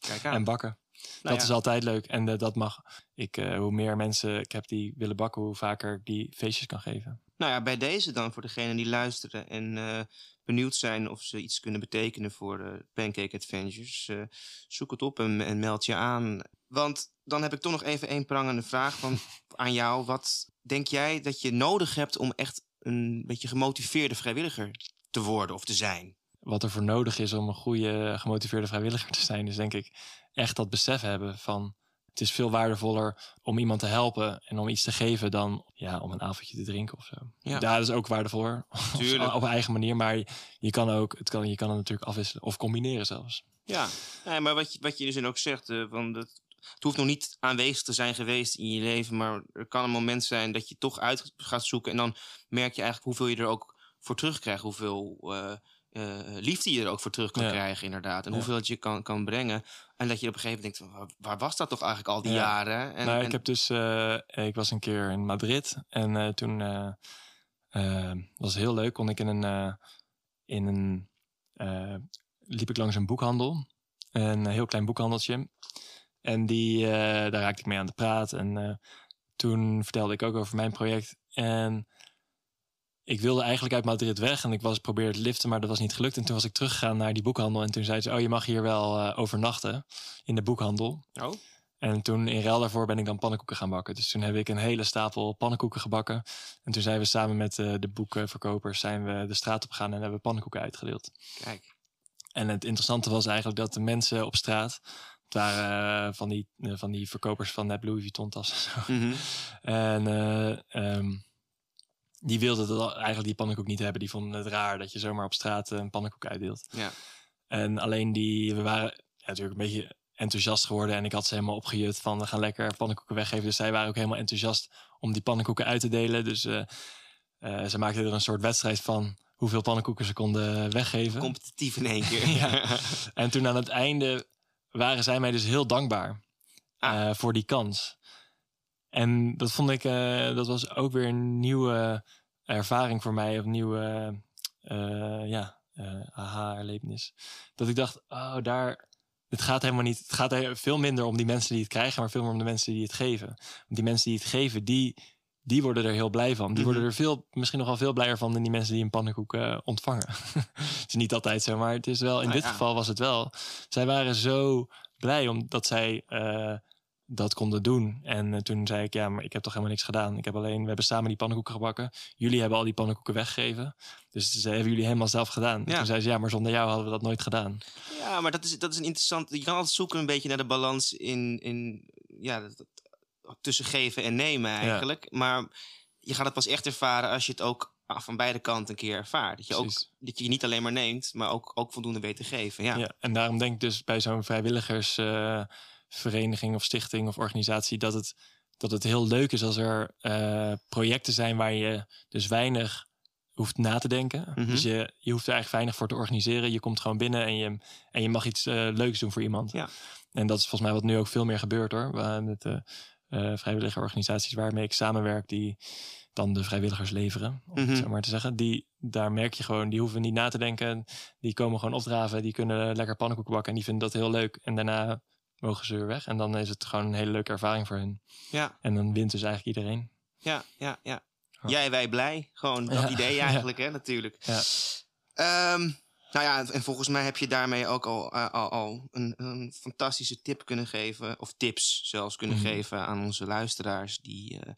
kijk aan. en bakken. Nou dat ja. is altijd leuk. En eh, dat mag. Ik, eh, hoe meer mensen ik heb die willen bakken, hoe vaker ik die feestjes kan geven. Nou ja, bij deze dan voor degenen die luisteren en eh, benieuwd zijn of ze iets kunnen betekenen voor Pancake Adventures. zoek het op en, en meld je aan. Want dan heb ik toch nog even één prangende vraag van, aan jou. Wat denk jij dat je nodig hebt om echt een beetje gemotiveerde vrijwilliger te worden of te zijn? Wat er voor nodig is om een goede, gemotiveerde vrijwilliger te zijn, is denk ik echt dat besef hebben van. Het is veel waardevoller om iemand te helpen en om iets te geven dan ja, om een avondje te drinken of zo. Ja. Ja, dat is ook waardevoller. Tuurlijk. op eigen manier, maar je, kan ook, het kan, je kan het natuurlijk afwisselen of combineren zelfs. Ja, maar wat je, wat je dus ook zegt, eh, van dat, het hoeft nog niet aanwezig te zijn geweest in je leven, maar er kan een moment zijn dat je toch uit gaat zoeken en dan merk je eigenlijk hoeveel je er ook voor terugkrijgt, hoeveel eh, eh, liefde je er ook voor terug kan Ja. krijgen inderdaad, en Ja. hoeveel het je kan, kan brengen. En dat je op een gegeven moment denkt, waar, waar was dat toch eigenlijk al die Ja. jaren? En, nou, en- ik heb dus, eh, ik was een keer in Madrid en toen was heel leuk. Kon ik in een, in een liep ik langs een boekhandel, een heel klein boekhandeltje. En die, daar raakte ik mee aan de praat. En toen vertelde ik ook over mijn project. En ik wilde eigenlijk uit Madrid weg. En ik was probeerde te liften, maar dat was niet gelukt. En toen was ik teruggegaan naar die boekhandel. En toen zei ze, oh, je mag hier wel eh, overnachten in de boekhandel. Oh, En toen in ruil daarvoor ben ik dan pannenkoeken gaan bakken. Dus toen heb ik een hele stapel pannenkoeken gebakken. En toen zijn we samen met eh, de boekenverkopers zijn we de straat op gegaan en hebben pannenkoeken uitgedeeld. kijk. En het interessante was eigenlijk dat de mensen op straat, het waren eh, van, die, van die verkopers van net Louis Vuitton tassen. en ehm, die wilden dat eigenlijk die pannenkoek niet hebben. Die vonden het raar dat je zomaar op straat eh, een pannenkoek uitdeelt. Ja. En alleen die, we waren ja, natuurlijk een beetje enthousiast geworden. En ik had ze helemaal opgejut van we gaan lekker pannenkoeken weggeven. Dus zij waren ook helemaal enthousiast om die pannenkoeken uit te delen. Dus eh, eh, ze maakten er een soort wedstrijd van hoeveel pannenkoeken ze konden weggeven. Competitief in één keer. Ja. En toen aan het einde waren zij mij dus heel dankbaar Ah. voor die kans. En dat vond ik, eh, dat was ook weer een nieuwe ervaring voor mij, of een nieuwe, eh, ja, eh aha-erlevenis. Dat ik dacht, oh, daar, het gaat helemaal niet, het gaat er veel minder om die mensen die het krijgen, maar veel meer om de mensen die het geven. Want die mensen die het geven, die, die worden er heel blij van. Die Mhm. worden er veel, misschien nog wel veel blijer van dan die mensen die een pannenkoek ontvangen. het is niet altijd zo, maar het is wel, in Nou dit ja. geval was het wel. Zij waren zo blij omdat zij dat konden doen. En eh, toen zei ik, ja, maar ik heb toch helemaal niks gedaan. Ik heb alleen, we hebben samen die pannenkoeken gebakken. Jullie hebben al die pannenkoeken weggegeven. Dus ze hebben jullie helemaal zelf gedaan. Ja. Toen zei ze, ja, maar zonder jou hadden we dat nooit gedaan. Ja, maar dat is, dat is een interessant. Je kan altijd zoeken een beetje naar de balans in, in ja, dat, dat- tussen geven en nemen eigenlijk. Maar je gaat het pas echt ervaren als je het ook van beide kanten een keer ervaart. Dat je, ook, dat je niet alleen maar neemt, maar ook, ook voldoende weet te geven. Ja, Ja. en daarom denk ik dus bij zo'n vrijwilligersvereniging of stichting of organisatie dat het, dat het heel leuk is als er eh, projecten zijn waar je dus weinig hoeft na te denken. Mhm. Dus je, je hoeft er eigenlijk weinig voor te organiseren. Je komt gewoon binnen en je, en je mag iets eh, leuks doen voor iemand. Ja. En dat is volgens mij wat nu ook veel meer gebeurt hoor. Waar- Met de eh vrijwillige organisaties waarmee ik samenwerk, die dan de vrijwilligers leveren, om Mhm. het zo maar te zeggen. Die, daar merk je gewoon, die hoeven niet na te denken. Die komen gewoon opdraven, die kunnen lekker pannenkoeken bakken en die vinden dat heel leuk. En daarna mogen ze weer weg. En dan is het gewoon een hele leuke ervaring voor hen. ja, En dan wint dus eigenlijk iedereen. ja, ja. ja. Jij, wij blij. Gewoon dat Ja, idee ja. eigenlijk, hè, natuurlijk. Ja. Ehm, nou ja, en volgens mij heb je daarmee ook al, eh, al, al een, een fantastische tip kunnen geven, of tips zelfs kunnen Mhm. geven aan onze luisteraars, die eh,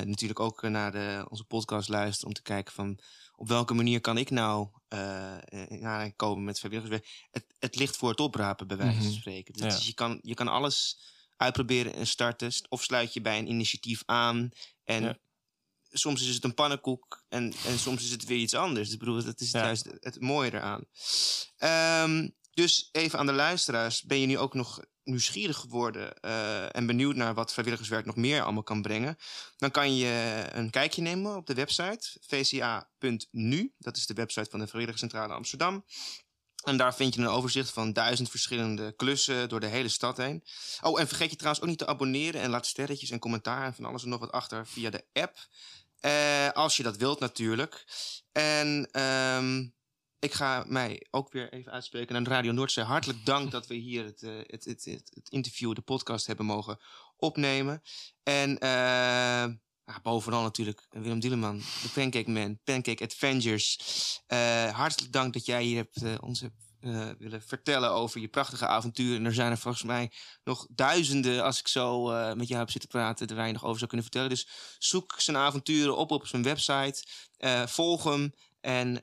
eh, natuurlijk ook naar de, onze podcast luisteren om te kijken van op welke manier kan ik nou in aanraking komen met vrijwilligerswerk. Het, het ligt voor het oprapen, bij wijze van Mhm. spreken. Dus Ja. je, kan, je kan alles uitproberen en starten, of sluit je bij een initiatief aan en Ja. soms is het een pannenkoek en, en soms is het weer iets anders. Ik bedoel, dat is Ja. juist het mooie eraan. Ehm, dus even aan de luisteraars. Ben je nu ook nog nieuwsgierig geworden eh, en benieuwd naar wat vrijwilligerswerk nog meer allemaal kan brengen? Dan kan je een kijkje nemen op de website vca.nu. Dat is de website van de Vrijwilligerscentrale Amsterdam. En daar vind je een overzicht van duizend verschillende klussen door de hele stad heen. Oh, en vergeet je trouwens ook niet te abonneren en laat sterretjes en commentaar en van alles en nog wat achter via de app. Eh, als je dat wilt natuurlijk. En ehm, ik ga mij ook weer even uitspreken aan Radio Noordzee. Hartelijk dank dat we hier het, eh, het, het, het, het interview, de podcast hebben mogen opnemen. En eh, bovenal natuurlijk Willem Dieleman, de Pancake Man, Pancake Adventures. Eh, hartelijk dank dat jij hier hebt, ons hebt willen vertellen over je prachtige avonturen. En er zijn er volgens mij nog duizenden, als ik zo met jou heb zitten praten, waar je nog over zou kunnen vertellen. Dus zoek zijn avonturen op op zijn website. Volg hem en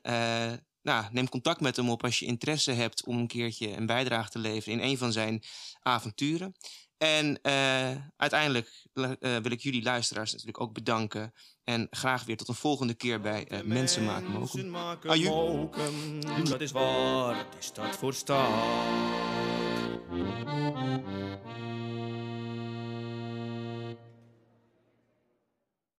nou, neem contact met hem op als je interesse hebt om een keertje een bijdrage te leveren in een van zijn avonturen. En eh, uiteindelijk eh, wil ik jullie luisteraars natuurlijk ook bedanken. En graag weer tot een volgende keer bij eh, Mensen maken mogen. Aju. mokum, dat is waar, is dat voor staat.